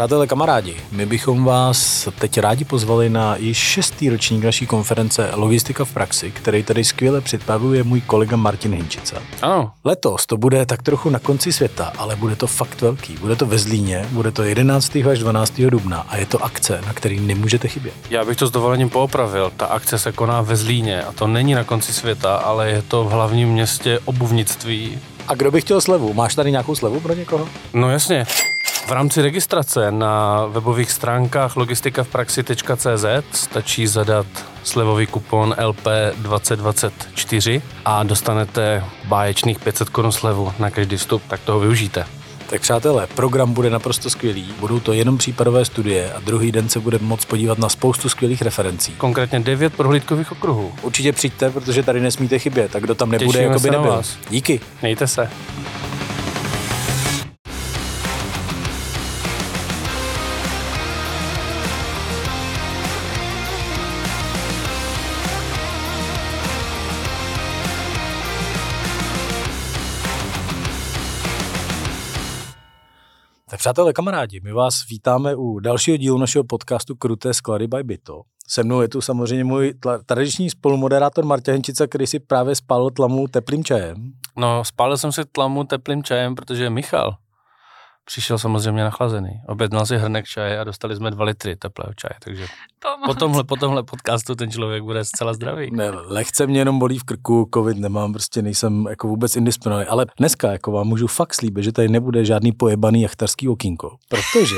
Přátelé, kamarádi, my bychom vás teď rádi pozvali na již šestý ročník naší konference Logistika v praxi, který tady skvěle připravuje můj kolega Martin Hinčica. Ano. Letos to bude tak trochu na konci světa, ale bude to fakt velký. Bude to ve Zlíně, bude to 11. až 12. dubna a je to akce, na který nemůžete chybět. Já bych to s dovolením poopravil. Ta akce se koná ve Zlíně a to není na konci světa, ale je to v hlavním městě obuvnictví. A kdo by chtěl slevu? Máš tady nějakou slevu pro někoho? No jasně. V rámci registrace na webových stránkách logistikavpraxi.cz stačí zadat slevový kupon LP2024 a dostanete báječných 500 korun slevu na každý vstup, tak toho využijte. Tak přátelé, program bude naprosto skvělý, budou to jenom případové studie a druhý den se bude moc podívat na spoustu skvělých referencí. Konkrétně 9 prohlídkových okruhů. Určitě přijďte, protože tady nesmíte chybět, tak kdo tam nebude, Těšíme jako by nebyl. vás. Díky. Mějte se. Přátelé, kamarádi, my vás vítáme u dalšího dílu našeho podcastu Kruté sklady by Byto. Se mnou je tu samozřejmě můj tla- tradiční spolumoderátor Marta Henčica, který si právě spálil tlamu teplým čajem. No, spálil jsem si tlamu teplým čajem, protože Michal přišel samozřejmě nachlazený. Objednal si hrnek čaje a dostali jsme dva litry teplého čaje, takže po tomhle, po tomhle podcastu ten člověk bude zcela zdravý. Ne, lehce mě jenom bolí v krku, covid nemám, prostě nejsem jako vůbec indisponovaný. Ale dneska jako vám můžu fakt slíbit, že tady nebude žádný pojebaný jachtarský okýnko, protože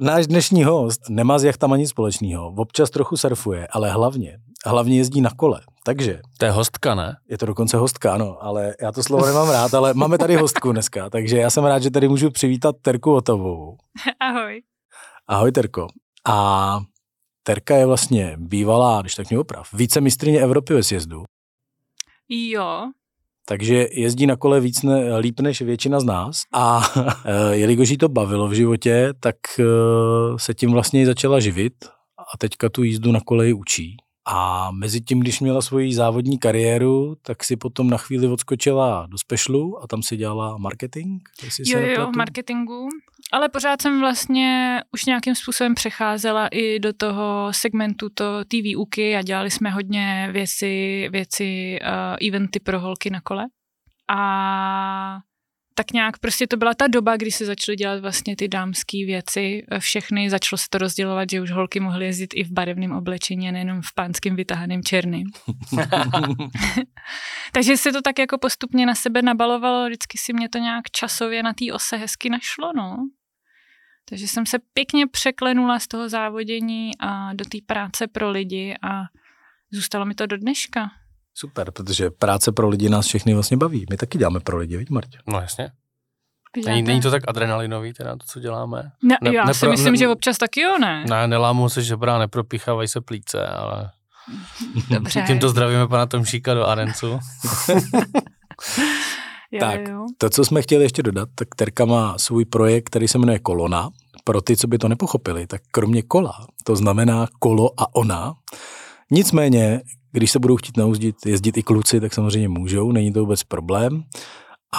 náš dnešní host nemá s jachtama nic společného, občas trochu surfuje, ale hlavně, hlavně jezdí na kole. Takže To je hostka, ne? je to dokonce hostka, ano, ale já to slovo nemám rád, ale máme tady hostku dneska, takže já jsem rád, že tady můžu přivítat Terku Otovou. Ahoj. Ahoj Terko. A Terka je vlastně bývalá, když tak mě oprav, více mistrině Evropy ve sjezdu. Jo, takže jezdí na kole víc ne, líp než většina z nás a eh, jelikož jí to bavilo v životě, tak eh, se tím vlastně i začala živit a teďka tu jízdu na koleji učí. A mezi tím, když měla svoji závodní kariéru, tak si potom na chvíli odskočila do specialu a tam si dělala marketing. jo, jo, v marketingu. Ale pořád jsem vlastně už nějakým způsobem přecházela i do toho segmentu to té výuky a dělali jsme hodně věci, věci uh, eventy pro holky na kole. A tak nějak prostě to byla ta doba, kdy se začaly dělat vlastně ty dámské věci eh, všechny, začalo se to rozdělovat, že už holky mohly jezdit i v barevném oblečení a nejenom v pánském vytahaném černým. Takže se to tak jako postupně na sebe nabalovalo, vždycky si mě to nějak časově na té ose hezky našlo, no. Takže jsem se pěkně překlenula z toho závodění a do té práce pro lidi a zůstalo mi to do dneška. Super, protože práce pro lidi nás všechny vlastně baví. My taky děláme pro lidi, vidíš, Martě? No jasně. Není, není to tak adrenalinový, teda to, co děláme? Ne, ne- já si nepro- myslím, ne- že občas taky jo, ne? Ne, nelámou se žebra, nepropíchávají se plíce, ale Dobře. tímto zdravíme pana Tomšíka do Arencu. tak. To, co jsme chtěli ještě dodat, tak Terka má svůj projekt, který se jmenuje Kolona. Pro ty, co by to nepochopili, tak kromě kola, to znamená kolo a ona. Nicméně, když se budou chtít nauzdit jezdit i kluci, tak samozřejmě můžou, není to vůbec problém.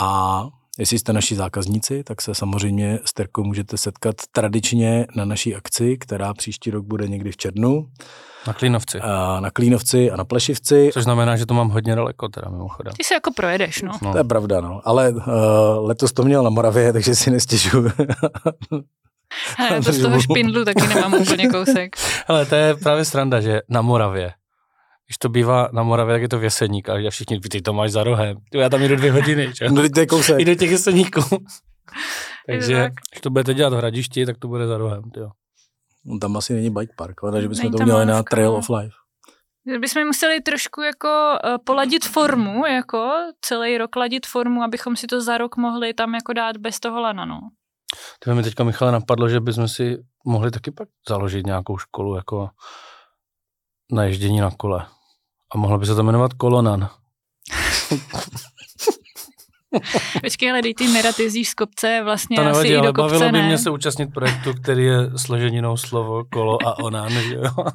A jestli jste naši zákazníci, tak se samozřejmě s Terkou můžete setkat tradičně na naší akci, která příští rok bude někdy v červnu, Na Klínovci. a na Klínovci a na Plešivci. Což znamená, že to mám hodně daleko, teda mimochodem. Ty se jako projedeš, no. No. To je pravda, no. Ale uh, letos to měl na Moravě, takže si nestěžuju. Hele, to z toho špindlu taky nemám úplně kousek. Ale to je právě sranda, že na Moravě, když to bývá na Moravě, tak je to v Jeseník a všichni, ty to máš za rohem. Ty, Já tam jdu dvě hodiny, že? no, to je kousek. I do těch Jeseníků. Takže, tak. když to budete dělat v Hradišti, tak to bude za rohem. Jo. No, tam asi není bike park, ale že bychom to udělali na Trail of Life. Že bychom museli trošku jako uh, poladit formu, jako celý rok ladit formu, abychom si to za rok mohli tam jako dát bez toho lana, no. To mi teďka, Michale, napadlo, že bychom si mohli taky pak založit nějakou školu jako na ježdění na kole. A mohlo by se to jmenovat Kolonan. Počkej, ale dej ty nerad jezdíš z kopce, vlastně To asi nevadí, i ale do kopce bavilo by ne. mě se účastnit projektu, který je složeninou slovo kolo a onan, že jo?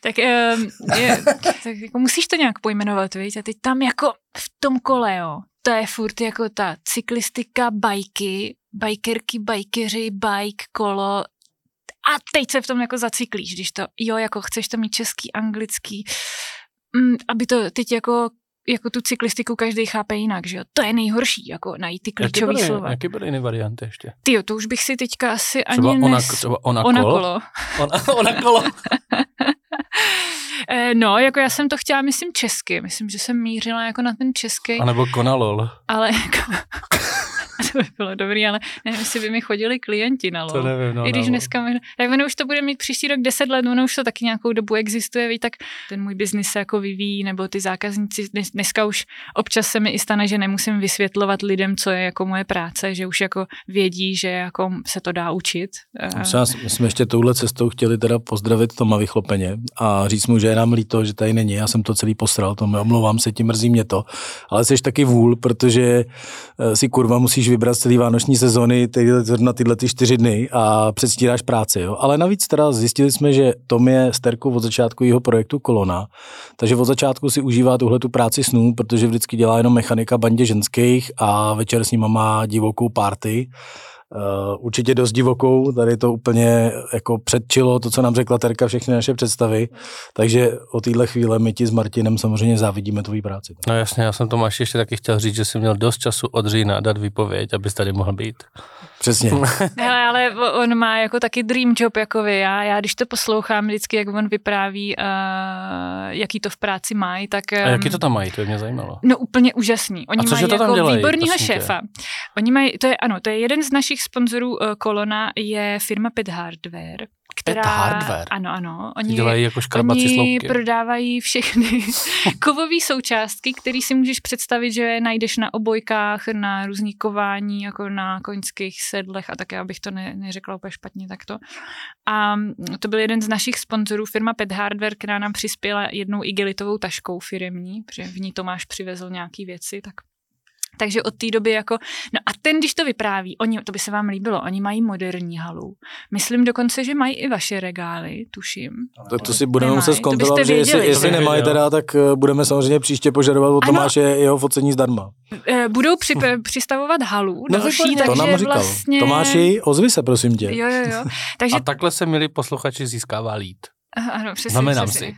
Tak, um, je, tak jako musíš to nějak pojmenovat, víš? A teď tam jako v tom kole, jo, to je furt jako ta cyklistika, bajky, bajkerky, bajkeři, bike, kolo, a teď se v tom jako zacyklíš, když to, jo, jako chceš to mít český, anglický, mm, aby to teď jako jako tu cyklistiku každý chápe jinak, že jo? To je nejhorší, jako najít ty klíčové slova. Jaké byly jiné varianty ještě? Ty to už bych si teďka asi třeba ani ona, nes... Třeba ona, ona kolo? kolo. Ona, ona kolo. Eh, no, jako já jsem to chtěla, myslím, česky. Myslím, že jsem mířila jako na ten český. A nebo konalol. Ale jako... to by bylo dobrý, ale nevím, jestli by mi chodili klienti na LOL. To nevím, no, I když no. dneska, tak ono už to bude mít příští rok 10 let, ono už to taky nějakou dobu existuje, ví, tak ten můj biznis se jako vyvíjí, nebo ty zákazníci, dnes, dneska už občas se mi i stane, že nemusím vysvětlovat lidem, co je jako moje práce, že už jako vědí, že jako se to dá učit. My jsme ještě touhle cestou chtěli teda pozdravit Toma Vychlopeně a říct mu, že je nám líto, že tady není, já jsem to celý posral, to omlouvám se, tím mrzí mě to, ale jsi taky vůl, protože eh, si kurva musíš vybrat celý vánoční sezony na tyhle ty čtyři dny a předstíráš práci. Jo? Ale navíc teda zjistili jsme, že Tom je s Terkou od začátku jeho projektu Kolona, takže od začátku si užívá tuhle tu práci snů, protože vždycky dělá jenom mechanika bandě ženských a večer s nima má divokou party Uh, určitě dost divokou, tady to úplně jako předčilo to, co nám řekla Terka, všechny naše představy, takže o téhle chvíle my ti s Martinem samozřejmě závidíme tvojí práci. No jasně, já jsem Tomáš ještě taky chtěl říct, že jsi měl dost času od října dát výpověď, abys tady mohl být. Přesně. Hele, ale on má jako taky dream job jako vy. Já, já když to poslouchám vždycky, jak on vypráví, uh, jaký to v práci mají, tak... Um, A jaký to tam mají, to mě zajímalo. No úplně úžasný. Oni A mají to jako dělají, výborného šéfa. Oni mají, to je, ano, to je jeden z našich sponzorů uh, Kolona, je firma Pet Hardware. Která, Pet Hardware? Ano, ano. Oni, dělají jako škrabací oni sloupky. prodávají všechny kovové součástky, které si můžeš představit, že najdeš na obojkách, na různý kování, jako na koňských sedlech a tak, abych to ne, neřekla úplně špatně takto. A to byl jeden z našich sponzorů, firma Pet Hardware, která nám přispěla jednou igelitovou taškou firemní, protože v ní Tomáš přivezl nějaký věci, tak takže od té doby jako, no a ten, když to vypráví, oni, to by se vám líbilo, oni mají moderní halu. Myslím dokonce, že mají i vaše regály, tuším. To, to si budeme muset zkontrolovat, že jestli, jestli nemají teda, tak eh, budeme samozřejmě příště požadovat od Tomáše jeho focení zdarma. Budou při, přistavovat halu no, další, to takže nám říkal. vlastně... Tomáši, ozvi se, prosím tě. Jo, jo, jo. Takže... A takhle se, milí posluchači, získává lít. Ano, přesně. Znamenám přesně.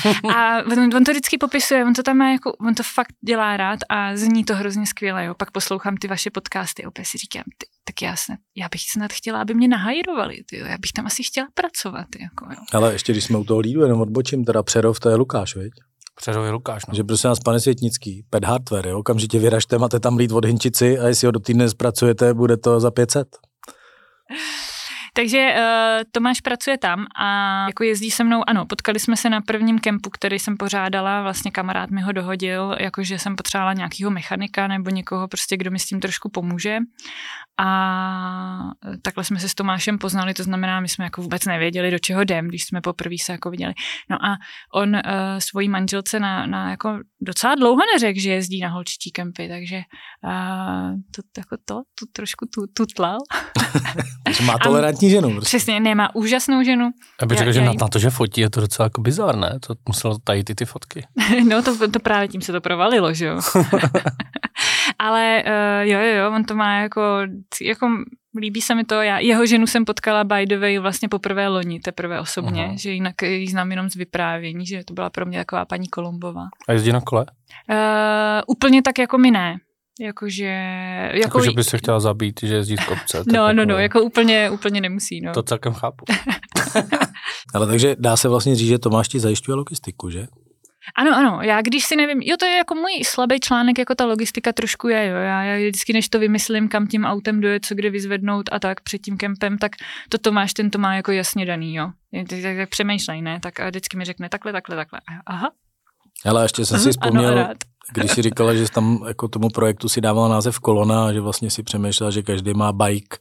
si. a on, on, to vždycky popisuje, on to tam má jako, on to fakt dělá rád a zní to hrozně skvěle, jo. Pak poslouchám ty vaše podcasty a opět si říkám, ty, tak já, snad, já bych snad chtěla, aby mě nahajrovali, ty, jo. já bych tam asi chtěla pracovat, jako, jo. Ale ještě když jsme u toho lídu, jenom odbočím, teda Přerov, to je Lukáš, viď? Přerov je Lukáš, no. Že prosím nás, pane Světnický, pet hardware, jo, okamžitě vyražte, máte tam lít od Hinčici a jestli ho do týdne zpracujete, bude to za 500. Takže uh, Tomáš pracuje tam a jako jezdí se mnou, ano, potkali jsme se na prvním kempu, který jsem pořádala, vlastně kamarád mi ho dohodil, jakože jsem potřebovala nějakého mechanika nebo někoho prostě, kdo mi s tím trošku pomůže. A takhle jsme se s Tomášem poznali, to znamená, my jsme jako vůbec nevěděli, do čeho jdem, když jsme poprvé se jako viděli. No a on uh, svojí manželce na, na jako docela dlouho neřekl, že jezdí na holčičí kempy, takže uh, to, jako to, to trošku tu, tutlal. Má tolerantní ženu. Prostě. Přesně, nemá úžasnou ženu. Já bych řekl, že na, na to, že fotí, je to docela jako bizar, ne? To muselo tajit i ty fotky. no to, to právě tím se to provalilo, že jo. Ale uh, jo, jo, jo, on to má jako, jako líbí se mi to, já jeho ženu jsem potkala by the way vlastně poprvé loni, teprve osobně, uh-huh. že jinak ji znám jenom z vyprávění, že to byla pro mě taková paní Kolumbová. A jezdí na kole? Uh, úplně tak jako my ne. Jakože... Jako, jako že by se chtěla zabít, že jezdí z kopce. No, no, no, jako úplně, úplně nemusí, no. To celkem chápu. Ale takže dá se vlastně říct, že Tomáš ti zajišťuje logistiku, že? Ano, ano, já když si nevím, jo, to je jako můj slabý článek, jako ta logistika trošku je, jo, já, já vždycky, než to vymyslím, kam tím autem dojet, co kde vyzvednout a tak před tím kempem, tak to Tomáš, ten to má jako jasně daný, jo. Tak, tak, tak přemýšlej, ne, tak a vždycky mi řekne takhle, takhle, takhle, aha. Ale ještě jsem si vzpomněl, ano, když si říkala, že tam jako tomu projektu si dávala název Kolona a že vlastně si přemýšlela, že každý má bike,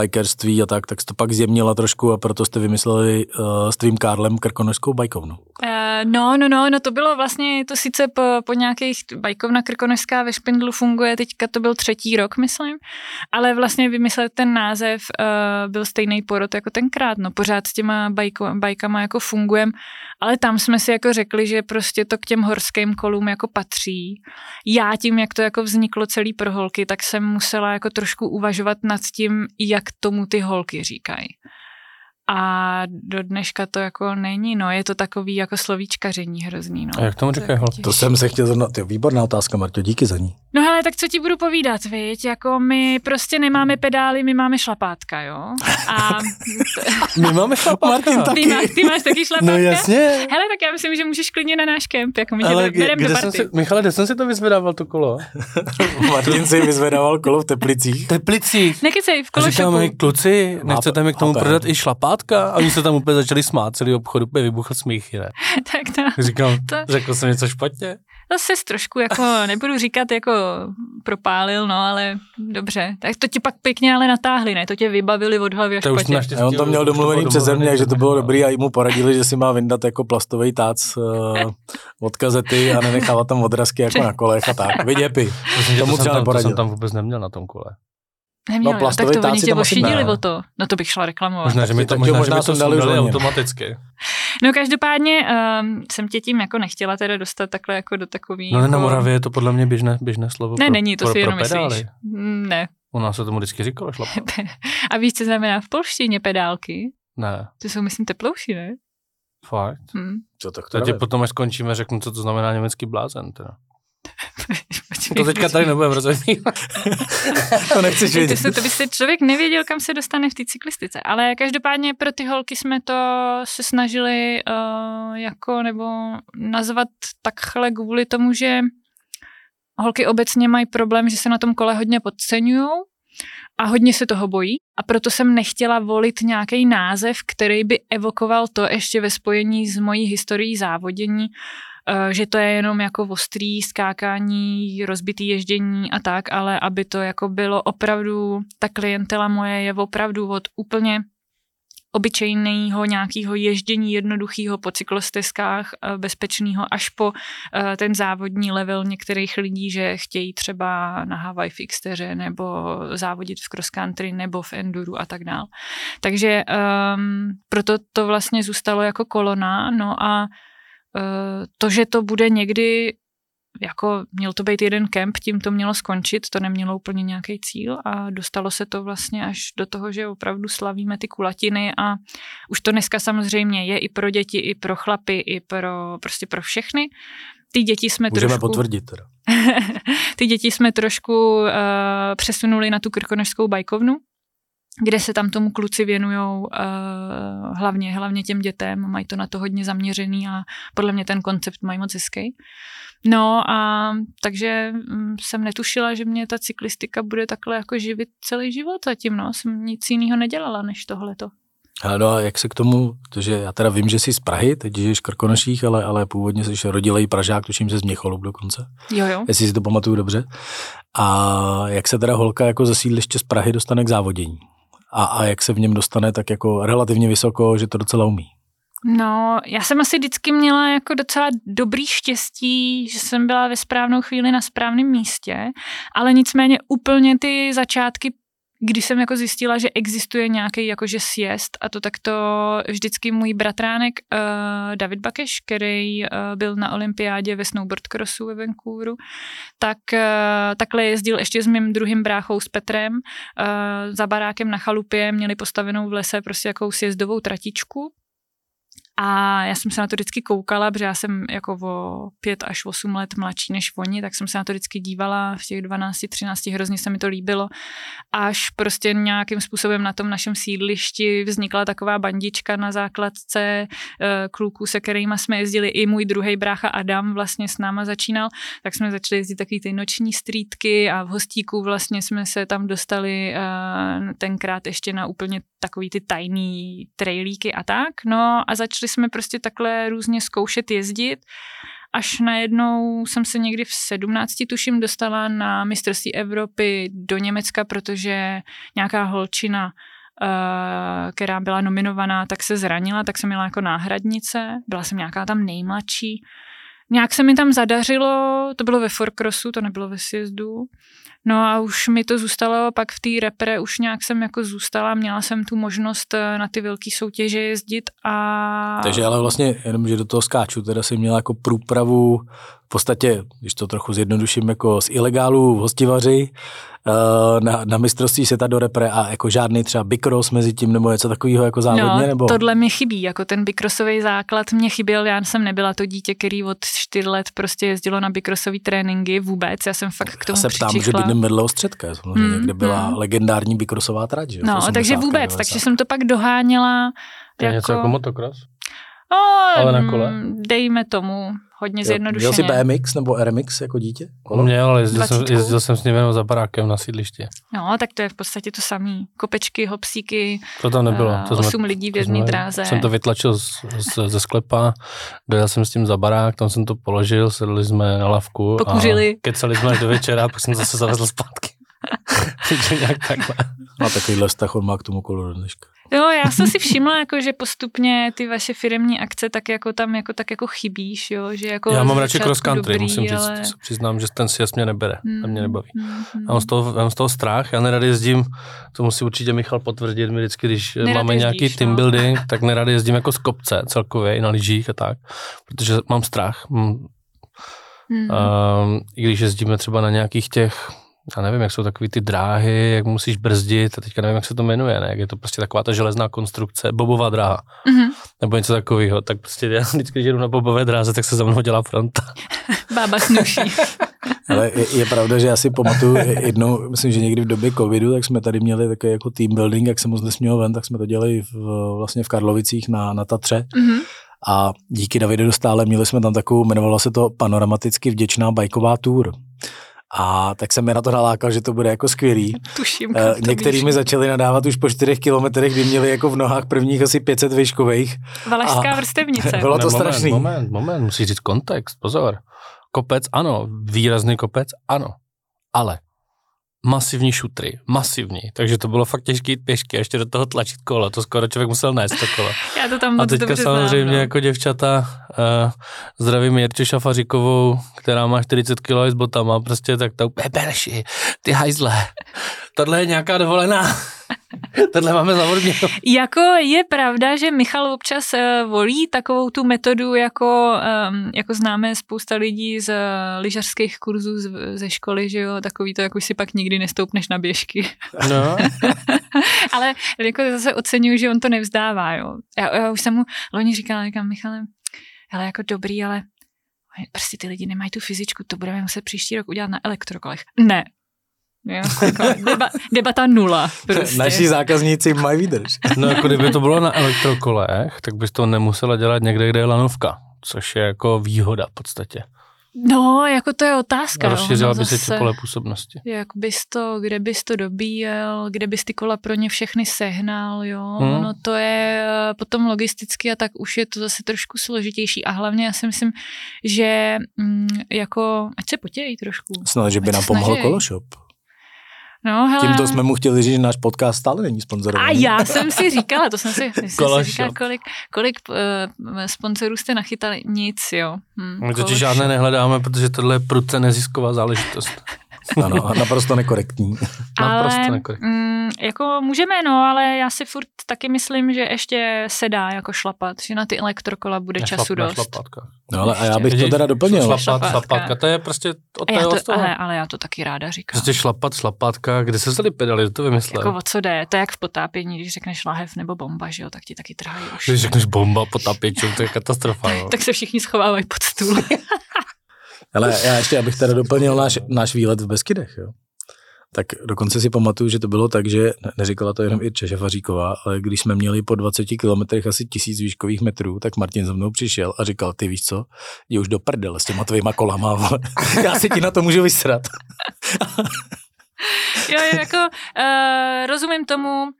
bikerství a tak, tak jsi to pak zjemnila trošku a proto jste vymysleli uh, s tvým Karlem krkonožskou bajkovnu. Uh, no, no, no, no to bylo vlastně, to sice po, po nějakých, bajkovna krkonožská ve Špindlu funguje, teďka to byl třetí rok, myslím, ale vlastně vymyslet ten název uh, byl stejný porod jako tenkrát, no pořád s těma bajko, bajkama jako fungujem, ale tam jsme si jako řekli, že prostě to k těm horským kolům jako patří. Já tím, jak to jako vzniklo celý pro holky, tak jsem musela jako trošku uvažovat nad tím, jak tomu ty holky říkají. A do dneška to jako není, no, je to takový jako slovíčkaření hrozný, no. A jak tomu říkají holky? To jsem se chtěl zrovna, ty výborná otázka, Marto, díky za ní. No hele, tak co ti budu povídat, viď, jako my prostě nemáme pedály, my máme šlapátka, jo. A... my máme šlapátka. Martin taky. Ty, máš, ty máš taky šlapátka? No jasně. Hele, tak já myslím, že můžeš klidně na náš kemp, jako my tě Ale kde, kde do jsem si, Michale, kde jsem si to vyzvedával, to kolo? Martin si vyzvedával kolo v Teplicích. Teplicích. Nekecej, v kolo Říkáme, kluci, nechcete mi k tomu prodat i šlapátka? A oni se tam úplně začali smát, celý obchod úplně vybuchl smích, ne? tak to. Říkám, to... řekl jsem něco špatně? Zase trošku, jako nebudu říkat, jako propálil, no, ale dobře. Tak to tě pak pěkně ale natáhli, ne? To tě vybavili od hlavy až to špatně. A on to měl domluvený přeze mě, že to bylo dobrý a mu poradili, že si má vyndat jako plastový tác uh, od kazety a nenechávat tam odrazky jako na kolech a tak. Vyděpy. Tomu to, jsem tam, to jsem tam vůbec neměl na tom kole. Neměl, no, tak to oni tě ošidili o to. No to bych šla reklamovat. Možná, že mi to, možná, možná že to dali automaticky. No každopádně um, jsem tě tím jako nechtěla teda dostat takhle jako do takový... No jako... na Moravě je to podle mě běžné, běžné slovo Ne, pro, není, to pro, si pro jenom pedály. myslíš. Mm, ne. U nás se tomu vždycky říkalo šlapat. A víš, co znamená v polštině pedálky? Ne. To jsou, myslím, teplouši, ne? Fakt? Hmm. Co tak to to potom, až skončíme, řeknu, co to znamená německý blázen. Teda. To teďka tady nebudeme rozhodný. to nechceš vědět. To, to by se člověk nevěděl, kam se dostane v té cyklistice. Ale každopádně pro ty holky jsme to se snažili uh, jako nebo nazvat takhle kvůli tomu, že holky obecně mají problém, že se na tom kole hodně podceňují a hodně se toho bojí. A proto jsem nechtěla volit nějaký název, který by evokoval to ještě ve spojení s mojí historií závodění, že to je jenom jako ostrý skákání, rozbitý ježdění a tak, ale aby to jako bylo opravdu, ta klientela moje je opravdu od úplně obyčejného nějakého ježdění jednoduchého po cyklostezkách eh, bezpečného až po eh, ten závodní level některých lidí, že chtějí třeba na Hawaii Fixteře nebo závodit v cross country nebo v enduru a tak dál. Takže um, proto to vlastně zůstalo jako kolona, no a Eh, to, že to bude někdy jako měl to být jeden kemp, tím to mělo skončit, to nemělo úplně nějaký cíl a dostalo se to vlastně až do toho, že opravdu slavíme ty kulatiny a už to dneska samozřejmě je i pro děti, i pro chlapy, i pro prostě pro všechny. Ty děti jsme Můžeme trošku... potvrdit teda. ty děti jsme trošku uh, přesunuli na tu krkonožskou bajkovnu, kde se tam tomu kluci věnují uh, hlavně, hlavně těm dětem, mají to na to hodně zaměřený a podle mě ten koncept mají moc hezký. No a takže um, jsem netušila, že mě ta cyklistika bude takhle jako živit celý život zatím, no, jsem nic jiného nedělala než tohleto. A no a jak se k tomu, protože já teda vím, že jsi z Prahy, teď žiješ v Krkonoších, ale, ale původně jsi rodilej Pražák, tuším se z Měcholub dokonce. Jo, jo. Jestli si to pamatuju dobře. A jak se teda holka jako ze sídliště z Prahy dostane k závodění? A, a jak se v něm dostane tak jako relativně vysoko, že to docela umí. No, já jsem asi vždycky měla jako docela dobrý štěstí, že jsem byla ve správnou chvíli na správném místě, ale nicméně úplně ty začátky když jsem jako zjistila, že existuje nějaký jakože sjezd a to takto vždycky můj bratránek uh, David Bakeš, který uh, byl na olympiádě ve snowboard crossu ve Vancouveru, tak uh, takhle jezdil ještě s mým druhým bráchou s Petrem uh, za barákem na chalupě, měli postavenou v lese prostě jakou sjezdovou tratičku a já jsem se na to vždycky koukala, protože já jsem jako o pět až osm let mladší než oni, tak jsem se na to vždycky dívala v těch 12, 13, hrozně se mi to líbilo. Až prostě nějakým způsobem na tom našem sídlišti vznikla taková bandička na základce eh, kluků, se kterými jsme jezdili. I můj druhý brácha Adam vlastně s náma začínal, tak jsme začali jezdit takový ty noční strítky a v hostíku vlastně jsme se tam dostali eh, tenkrát ještě na úplně takový ty tajný trailíky a tak. No a začali jsme prostě takhle různě zkoušet jezdit, až najednou jsem se někdy v 17 tuším dostala na mistrovství Evropy do Německa, protože nějaká holčina Uh, která byla nominovaná, tak se zranila, tak jsem měla jako náhradnice, byla jsem nějaká tam nejmladší. Nějak se mi tam zadařilo, to bylo ve Forcrossu, to nebylo ve sjezdu. No a už mi to zůstalo, pak v té repre už nějak jsem jako zůstala, měla jsem tu možnost eh, na ty velké soutěže jezdit a... Takže ale vlastně, jenom, že do toho skáču, teda si měla jako průpravu v podstatě, když to trochu zjednoduším, jako z ilegálů v hostivaři eh, na, na mistrovství světa do repre a jako žádný třeba bikros mezi tím nebo něco takového jako závodně? No, nebo? tohle mi chybí, jako ten bikrosový základ mě chyběl, já jsem nebyla to dítě, který od čtyř let prostě jezdilo na bikrosové tréninky vůbec, já jsem fakt k tomu Já se ptám, že bydlím vedle Ostředka, hmm, kde byla hmm. legendární bikrosová trať. Že? No, takže vůbec, takže jsem to pak doháněla. To je jako... něco jako motocross? No, ale na kole? Dejme tomu, hodně zjednodušeně. Měl jsi BMX nebo RMX jako dítě? Kolo? Měl, ale jezdil jsem, jezdil jsem s ním jenom za barákem na sídlišti. No, tak to je v podstatě to samé. Kopečky, hopsíky, to tam nebylo. To osm jsme, lidí v jedné dráze. Jsem to vytlačil z, z, ze sklepa, dojel jsem s tím za barák, tam jsem to položil, sedli jsme na lavku Pokuřili. a kecali jsme až do večera, pak jsem zase zavezl zpátky. Takže nějak takhle. No takovýhle vztah on má k tomu kolo do dneška. Jo, já jsem si všimla, jako, že postupně ty vaše firmní akce tak jako tam jako, tak jako chybíš, jo, že jako Já mám radši cross country, dobrý, musím ale... říct, přiznám, že ten sjezd mě nebere, mm, a mě nebaví. Mm, mm. Já mám z, toho, mám z toho strach, já nerad jezdím, to musí určitě Michal potvrdit, my vždycky, když nerad máme jezdíš, nějaký team no. building, tak nerad jezdím jako z kopce celkově, i na lyžích a tak, protože mám strach. Mm. Um, I když jezdíme třeba na nějakých těch já nevím, jak jsou takové ty dráhy, jak musíš brzdit, a teďka nevím, jak se to jmenuje, ne? jak je to prostě taková ta železná konstrukce, bobová dráha, mm-hmm. nebo něco takového, tak prostě já vždycky, když jedu na bobové dráze, tak se za mnou dělá fronta. Bába snuší. Ale je, je, pravda, že já si pamatuju jednou, myslím, že někdy v době covidu, tak jsme tady měli takový jako team building, jak se moc nesmělo ven, tak jsme to dělali v, vlastně v Karlovicích na, na Tatře. Mm-hmm. A díky Davidu Dostále měli jsme tam takovou, jmenovalo se to panoramaticky vděčná bajková tour. A tak jsem mi na to nalákal, že to bude jako skvělý. Tuším. Uh, některý mi začali nadávat už po čtyřech kilometrech, kdy měli jako v nohách prvních asi 500 výškových. Valašská vrstevnice. Bylo to strašný. Moment, moment, musíš říct kontext, pozor. Kopec, ano, výrazný kopec, ano. Ale masivní šutry, masivní, takže to bylo fakt těžký pěšky a ještě do toho tlačit kolo, to skoro člověk musel nést to kolo. Já to tam moc A teďka dobře samozřejmě znám, no. jako děvčata uh, zdravím Jirče Šafaříkovou, která má 40 kg s botama, prostě tak to úplně ty hajzle, tohle je nějaká dovolená. Tohle máme zavodně. Jako je pravda, že Michal občas uh, volí takovou tu metodu, jako, um, jako známe spousta lidí z uh, lyžařských kurzů ze školy, že jo, takový to, jak už si pak nikdy nestoupneš na běžky. No. Ale jako zase oceňuju, že on to nevzdává, jo. Já, já už jsem mu loni říkala, říkám, Michale, ale jako dobrý, ale prostě ty lidi nemají tu fyzičku, to budeme muset příští rok udělat na elektrokolech. Ne, Jo, deba, debata nula. Prostě. Naši zákazníci mají výdrž. No jako kdyby to bylo na elektrokolech, tak bys to nemusela dělat někde, kde je lanovka, což je jako výhoda v podstatě. No, jako to je otázka. Rozšířila by se pole působnosti. Jak bys to, kde bys to dobíjel, kde bys ty kola pro ně všechny sehnal, jo. Hmm. No to je eh, potom logisticky a tak už je to zase trošku složitější a hlavně já si myslím, že mm, jako, ať se potějí trošku. Snad, že by nám pomohl kološop. No, hele. Tímto jsme mu chtěli říct, že náš podcast stále není sponzorovaný. A já jsem si říkala, to jsem si, jsem si říkala, kolik, kolik uh, sponzorů jste nachytali. Nic, jo. Hm, My totiž žádné nehledáme, protože tohle je prudce nezisková záležitost. ano, naprosto nekorektní. Ale, naprosto nekorektní. Mm, jako můžeme, no, ale já si furt taky myslím, že ještě se dá jako šlapat, že na ty elektrokola bude Nešlap, času dost. Šlapatka. No ale a já bych to teda doplnil. Šlapat, šlapatka. šlapatka, to je prostě od já to, ale, ale já to taky ráda říkám. Prostě šlapat, šlapatka, kde se vzali pedaly, to vymyslel. Jako o co jde, to je jak v potápění, když řekneš lahev nebo bomba, že jo, tak ti taky trhají už. Když řekneš bomba, potápěč, to je katastrofa. No. tak se všichni schovávají pod stůl. ale já ještě, abych teda doplnil náš, náš výlet v Beskydech, jo tak dokonce si pamatuju, že to bylo tak, že neříkala to jenom Irče Šafaříková, ale když jsme měli po 20 kilometrech asi tisíc výškových metrů, tak Martin za mnou přišel a říkal, ty víš co, je už do prdele s těma tvýma kolama, vole. já si ti na to můžu vysrat. jo, jako uh, rozumím tomu, uh,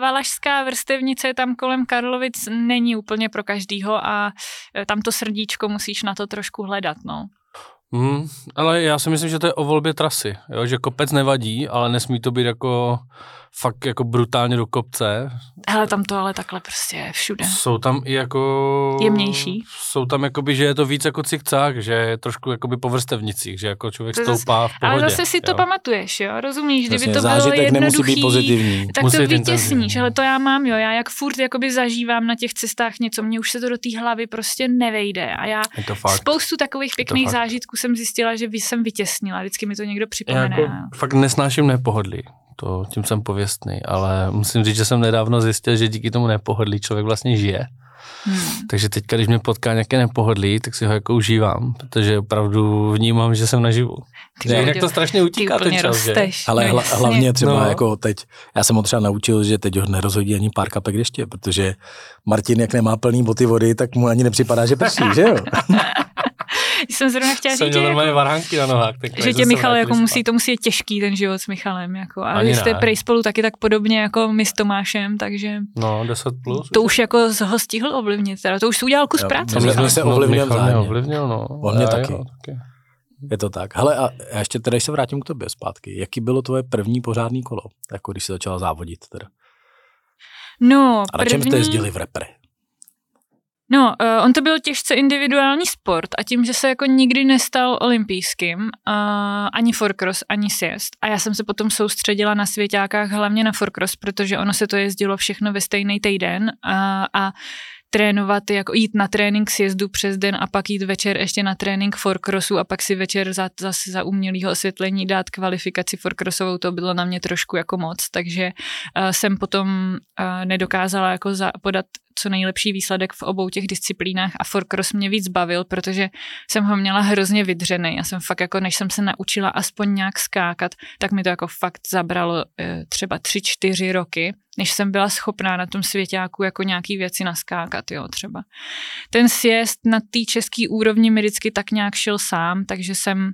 Valašská vrstevnice tam kolem Karlovic není úplně pro každýho a uh, tam to srdíčko musíš na to trošku hledat, no. Hmm, ale já si myslím, že to je o volbě trasy, jo? že kopec nevadí, ale nesmí to být jako fakt jako brutálně do kopce. Ale tam to ale takhle prostě je všude. Jsou tam i jako... Jemnější. Jsou tam jakoby, že je to víc jako cikcák, že je trošku jakoby po vrstevnicích, že jako člověk to stoupá v pohodě. Ale zase si to jo. pamatuješ, jo, rozumíš, kdyby Jasně, to bylo zážitek jednoduchý, nemusí být pozitivní. tak Musí to vytěsníš, ale to já mám, jo, já jak furt jakoby zažívám na těch cestách něco, mně už se to do té hlavy prostě nevejde a já Je to fakt. spoustu takových to pěkných fakt. zážitků jsem zjistila, že jsem vytěsnila, vždycky mi to někdo Já připomene. jako fakt nesnáším nepohodlí. To, tím jsem pověstný, ale musím říct, že jsem nedávno zjistil, že díky tomu nepohodlí člověk vlastně žije. Hmm. Takže teď, když mě potká nějaké nepohodlí, tak si ho jako užívám, protože opravdu vnímám, že jsem naživu. Ty Že jinak to strašně utíká ten čas, že? rosteš. Ale no, hla, hlavně třeba No. jako teď, já jsem ho třeba naučil, že teď ho nerozhodí ani pár kapek deště, protože Martin, jak nemá plný boty vody, tak mu ani nepřipadá, že prší, že jo? Jsem zrovna chtěla Jsem říct, měl že, normálně jako, varhánky na nohách. Tak že tě Michal jako musí, to musí je těžký ten život s Michalem. Jako, a Ani vy jste prej spolu taky tak podobně jako my s Tomášem, takže No, 10 plus. to už jako ho stihl ovlivnit. Teda to už si udělal kus Jo, práce. my- my se Michal mě vzájemně. ovlivnil, no. On mě Já taky. Jo, taky. Je to tak. Hele, a já ještě teda, když se vrátím k tobě zpátky, jaký bylo tvoje první pořádný kolo, jako když jsi začala závodit teda? No, A na čem jste první- jezdili v repre? No, uh, on to byl těžce individuální sport a tím, že se jako nikdy nestal olympijským, uh, ani forkross, ani sjezd. A já jsem se potom soustředila na svěťákách hlavně na forkross, protože ono se to jezdilo všechno ve stejný týden uh, a trénovat, jako jít na trénink sjezdu přes den a pak jít večer ještě na trénink forkrossu a pak si večer za, zase za umělého osvětlení dát kvalifikaci forkrossovou, to bylo na mě trošku jako moc, takže uh, jsem potom uh, nedokázala jako za, podat co nejlepší výsledek v obou těch disciplínách a forkross mě víc bavil, protože jsem ho měla hrozně vydřený. Já jsem fakt jako, než jsem se naučila aspoň nějak skákat, tak mi to jako fakt zabralo eh, třeba tři, čtyři roky, než jsem byla schopná na tom svěťáku jako nějaký věci naskákat, jo, třeba. Ten sjezd na té české úrovni mi vždycky tak nějak šel sám, takže jsem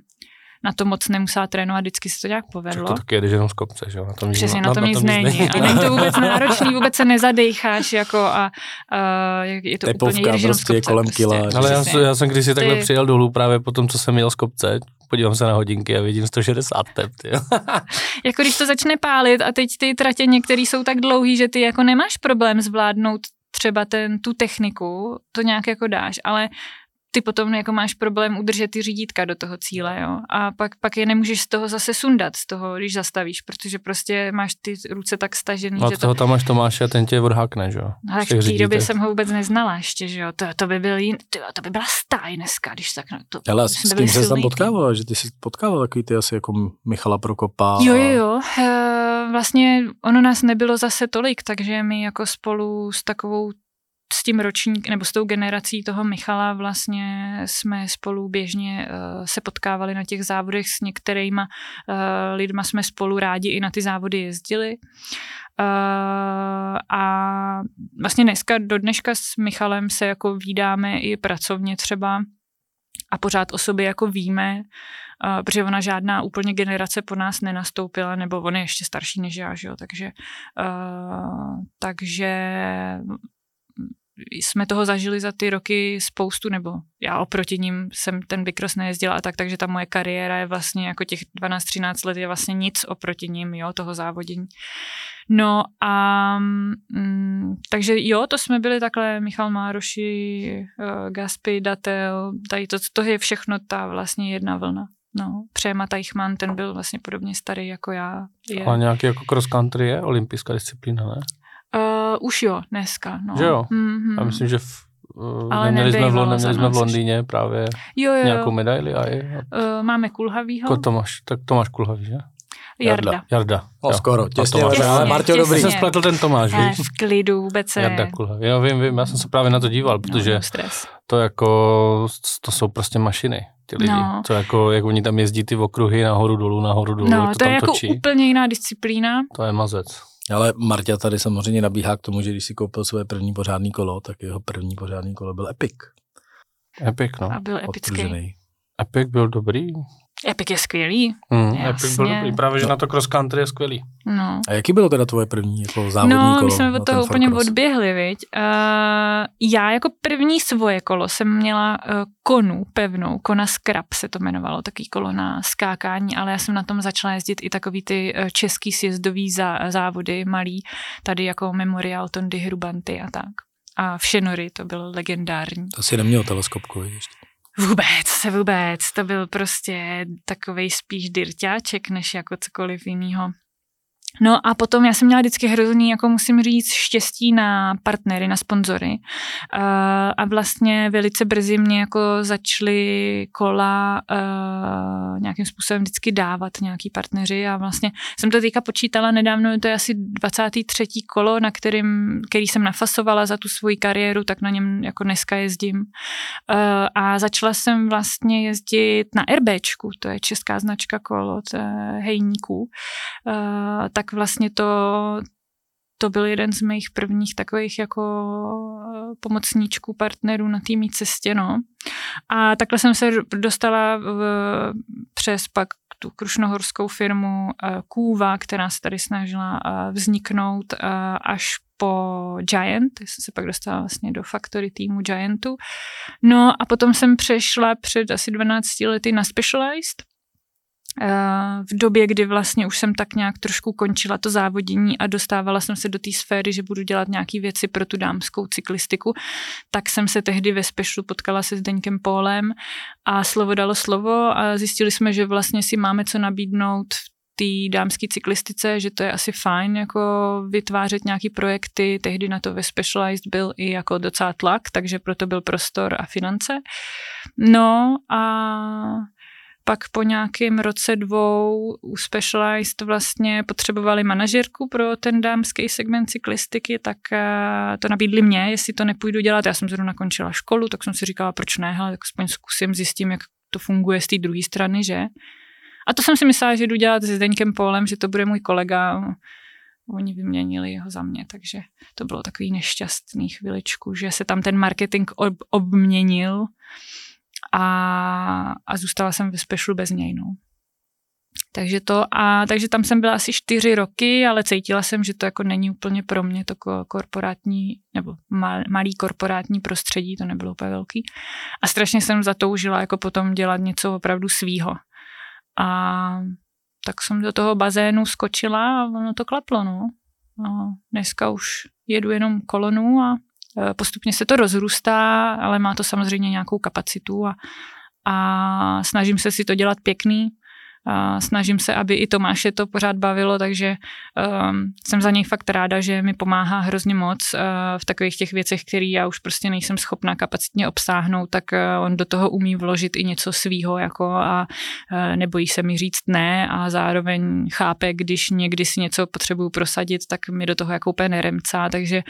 na to moc nemusela trénovat, vždycky se to nějak povedlo. To taky jedeš jenom z kopce, že jo? Na tom nic- Přesně, na tom nic není. A není to vůbec náročný, vůbec se nezadejcháš, jako a, a je to Tepovka úplně jedeš jenom z prostě kopce, kolem kila. Ale já, jsem- já jsem kdysi takhle Ty- přijel dolů právě po tom, co jsem jel z kopce. Podívám se na hodinky a vidím 160 tep. Jako když to začne pálit a teď ty tratě některé jsou tak dlouhý, že ty jako nemáš problém zvládnout třeba ten, tu techniku, to nějak jako dáš, ale ty potom jako máš problém udržet ty řídítka do toho cíle, jo. A pak, pak je nemůžeš z toho zase sundat, z toho, když zastavíš, protože prostě máš ty ruce tak stažený, No a že z to... toho tam máš Tomáše a ten tě odhákne, že jo? Ale Z v té době jsem ho vůbec neznala ještě, že jo. To, to by byl jin, to, to by byla stáj dneska, když tak na to. Ale s jsme kým se tam potkávala? Že ty jsi potkával takový ty asi jako Michala Prokopa? Jo, a- jo, jo. E, vlastně ono nás nebylo zase tolik, takže my jako spolu s takovou s tím ročník, nebo s tou generací toho Michala vlastně jsme spolu běžně uh, se potkávali na těch závodech s některýma uh, lidma jsme spolu rádi i na ty závody jezdili. Uh, a vlastně dneska, do dneška s Michalem se jako vídáme i pracovně třeba a pořád o sobě jako víme, uh, protože ona žádná úplně generace po nás nenastoupila, nebo on je ještě starší než já, že jo, takže, uh, takže jsme toho zažili za ty roky spoustu, nebo já oproti ním jsem ten Bikros nejezdila a tak, takže ta moje kariéra je vlastně jako těch 12-13 let je vlastně nic oproti ním, jo, toho závodění. No a mm, takže jo, to jsme byli takhle Michal Mároši, uh, Gaspy, Datel, tady to, to je všechno ta vlastně jedna vlna. No, Přema Teichmann, ten byl vlastně podobně starý jako já. Je. Ale nějaký jako cross country je olympijská disciplína, ne? Uh, už jo, dneska. No. Že jo? Mm-hmm. Já myslím, že v, uh, Ale neměli, jsme v, neměli jsme v nás Londýně právě jo, jo, nějakou medaili a je. Uh, máme Kulhavýho, Jako Tomáš, tak Tomáš Kulhavý, že? Jarda. Jarda. No, jo. skoro, A těsně, Tomáš. ale Marťo těsně. dobrý. Jsem spletl ten Tomáš, Ne, víš? v klidu, vůbec se... Jarda Kulhavý. Jo, vím, vím, já jsem se právě na to díval, protože no, stres. to jako, to jsou prostě mašiny, ty lidi. No. Co jako, jak oni tam jezdí ty okruhy nahoru dolů, nahoru dolů, No, jak to, to je tam jako točí. úplně jiná disciplína. To je mazec. Ale Marťa tady samozřejmě nabíhá k tomu, že když si koupil své první pořádný kolo, tak jeho první pořádný kolo byl Epic. Epic, no. A byl epický. Odpružený. Epic byl dobrý. Epic je skvělý. Mm, Epic byl dobrý, právě že no. na to cross country je skvělý. No. A jaký bylo teda tvoje první jako závodní no, kolo? my jsme od toho úplně cross? odběhli, viď? Uh, já jako první svoje kolo jsem měla uh, konu pevnou, kona Scrap se to jmenovalo, takový kolo na skákání, ale já jsem na tom začala jezdit i takový ty uh, český sjezdový zá, závody, malý, tady jako Memorial Tondy Hrubanty a tak. A v Šenory to bylo legendární. To si neměl teleskopku, vidíš? Vůbec, vůbec. To byl prostě takový spíš dyrťáček, než jako cokoliv jiného. No a potom já jsem měla vždycky hrozný, jako musím říct, štěstí na partnery, na sponzory. Uh, a vlastně velice brzy mě jako začaly kola uh, nějakým způsobem vždycky dávat nějaký partneři a vlastně jsem to teďka počítala nedávno, to je asi 23. kolo, na kterým, který jsem nafasovala za tu svoji kariéru, tak na něm jako dneska jezdím. Uh, a začala jsem vlastně jezdit na RBčku, to je česká značka kolo, to je hejníků. Tak vlastně to, to byl jeden z mých prvních takových jako eh, pomocníčků, partnerů na té cestě, no. A takhle jsem se dostala v, přes pak tu krušnohorskou firmu uh, Kůva, která se tady snažila uh, vzniknout až po Giant, jsem se pak dostala vlastně do factory týmu Giantu. No a potom jsem přešla před asi 12 lety na Specialized, Eh, v době, kdy vlastně už jsem tak nějak trošku končila to závodění a dostávala jsem se do té sféry, že budu dělat nějaké věci pro tu dámskou cyklistiku, tak jsem se tehdy ve Spešlu potkala se Zdeňkem Pólem a slovo dalo slovo a zjistili jsme, že vlastně si máme co nabídnout v té dámské cyklistice, že to je asi fajn jako vytvářet nějaký projekty. Tehdy na to ve Specialized byl i jako docela tlak, takže proto byl prostor a finance. No a pak po nějakém roce dvou u Specialized vlastně potřebovali manažerku pro ten dámský segment cyklistiky, tak eh, to nabídli mě, jestli to nepůjdu dělat. Já jsem zrovna končila školu, tak jsem si říkala, proč ne, hele, tak aspoň zkusím, zjistím, jak to funguje z té druhé strany, že? A to jsem si myslela, že jdu dělat s Zdeňkem Polem, že to bude můj kolega. Oni vyměnili jeho za mě, takže to bylo takový nešťastný chviličku, že se tam ten marketing ob- obměnil a, a zůstala jsem ve specialu bez něj. No. Takže to a takže tam jsem byla asi čtyři roky, ale cítila jsem, že to jako není úplně pro mě to korporátní nebo mal, malý korporátní prostředí, to nebylo úplně velký. A strašně jsem zatoužila jako potom dělat něco opravdu svýho. A tak jsem do toho bazénu skočila a ono to klaplo, no. A dneska už jedu jenom kolonu a postupně se to rozrůstá, ale má to samozřejmě nějakou kapacitu a, a snažím se si to dělat pěkný. A snažím se, aby i Tomáše to pořád bavilo, takže um, jsem za něj fakt ráda, že mi pomáhá hrozně moc uh, v takových těch věcech, které já už prostě nejsem schopná kapacitně obsáhnout, tak uh, on do toho umí vložit i něco svýho jako a uh, nebojí se mi říct ne a zároveň chápe, když někdy si něco potřebuju prosadit, tak mi do toho jako úplně neremcá, takže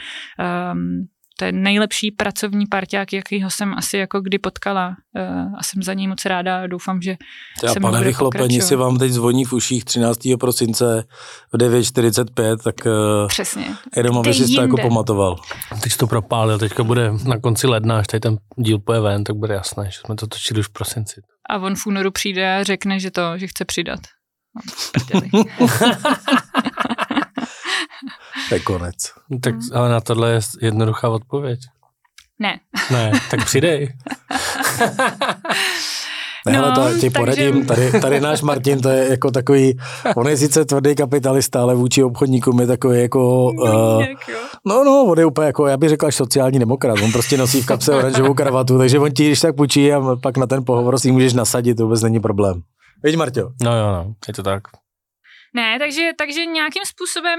um, to je nejlepší pracovní parťák, jakýho jsem asi jako kdy potkala uh, a jsem za něj moc ráda a doufám, že Já, se pane vychlopení si vám teď zvoní v uších 13. prosince v 9.45, tak uh, Přesně. jenom aby si to jako pamatoval. Teď to propálil, teďka bude na konci ledna, až tady ten díl poje ven, tak bude jasné, že jsme to točili už v prosinci. A on v únoru přijde a řekne, že to, že chce přidat. To je konec. Tak hmm. ale na tohle je jednoduchá odpověď. Ne. Ne, tak přidej. Ne, no, ale to ti takže... poradím, tady, tady náš Martin, to je jako takový, on je sice tvrdý kapitalista, ale vůči obchodníkům je takový jako, uh, no no, on je úplně jako, já bych řekl až sociální demokrat, on prostě nosí v kapse oranžovou kravatu, takže on ti když tak půjčí a pak na ten pohovor si můžeš nasadit, to vůbec není problém. Víš, Marťo? No jo, no, je to tak. Ne, takže, takže nějakým způsobem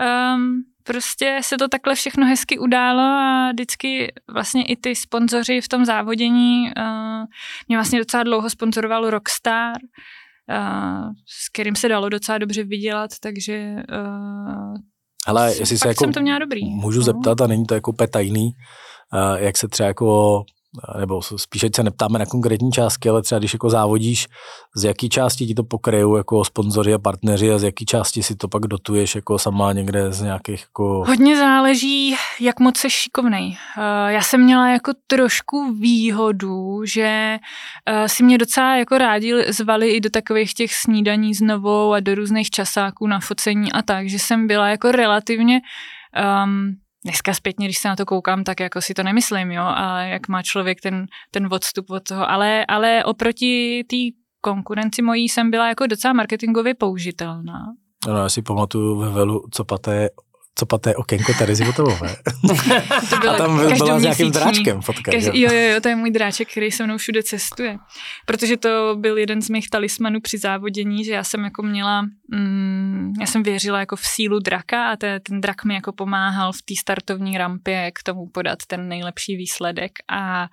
um, prostě se to takhle všechno hezky událo a vždycky vlastně i ty sponzoři v tom závodění uh, mě vlastně docela dlouho sponzoroval Rockstar, uh, s kterým se dalo docela dobře vydělat, takže uh, ale jestli se jako jsem to měla dobrý. můžu no. zeptat, a není to jako tajný, uh, jak se třeba jako nebo spíš ať se neptáme na konkrétní částky, ale třeba když jako závodíš, z jaký části ti to pokryjou jako sponzoři a partneři a z jaký části si to pak dotuješ jako sama někde z nějakých jako... Hodně záleží, jak moc jsi šikovnej. Eh, já jsem měla jako trošku výhodu, že eh, si mě docela jako rádi zvali i do takových těch snídaní s novou a do různých časáků na focení a tak, že jsem byla jako relativně um, dneska zpětně, když se na to koukám, tak jako si to nemyslím, jo, a jak má člověk ten, ten odstup od toho, ale, ale oproti té konkurenci mojí jsem byla jako docela marketingově použitelná. No, já si pamatuju ve Velu, co paté co paté okénko Terezy Votavové. to a tam byla s nějakým dráčkem fotka. Každý, jo, jo, jo, to je můj dráček, který se mnou všude cestuje. Protože to byl jeden z mých talismanů při závodění, že já jsem jako měla, mm, já jsem věřila jako v sílu draka a te, ten drak mi jako pomáhal v té startovní rampě k tomu podat ten nejlepší výsledek a, a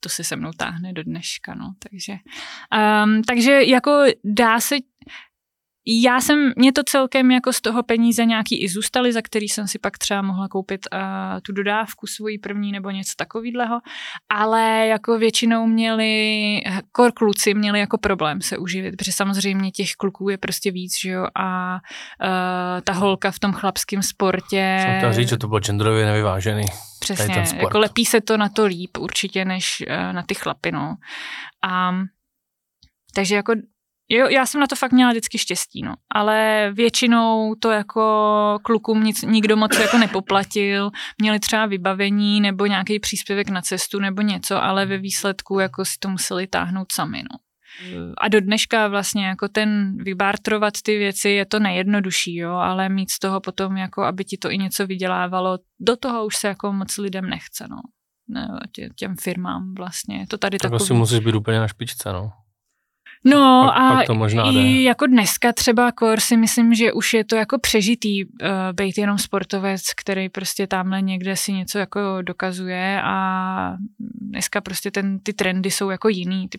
to se se mnou táhne do dneška, no, takže, um, takže jako dá se já jsem, mě to celkem jako z toho peníze nějaký i zůstaly, za který jsem si pak třeba mohla koupit uh, tu dodávku svoji první nebo něco takového, ale jako většinou měli, kor kluci měli jako problém se uživit, protože samozřejmě těch kluků je prostě víc, že jo, a uh, ta holka v tom chlapském sportě... Jsem chtěl říct, že to bylo genderově nevyvážený. Přesně, jako lepí se to na to líp určitě, než uh, na ty chlapy, no. A takže jako Jo, já jsem na to fakt měla vždycky štěstí, no. Ale většinou to jako klukům nic, nikdo moc jako nepoplatil. Měli třeba vybavení nebo nějaký příspěvek na cestu nebo něco, ale ve výsledku jako si to museli táhnout sami, no. A do dneška vlastně jako ten vybártrovat ty věci je to nejjednodušší, jo, ale mít z toho potom jako, aby ti to i něco vydělávalo, do toho už se jako moc lidem nechce, no. Ne, tě, těm firmám vlastně. Je to tady tak takový... asi musíš být úplně na špičce, no. No pak, a pak to možná i jde. jako dneska třeba kor si myslím, že už je to jako přežitý uh, být jenom sportovec, který prostě tamhle někde si něco jako dokazuje a dneska prostě ten, ty trendy jsou jako jiný, ty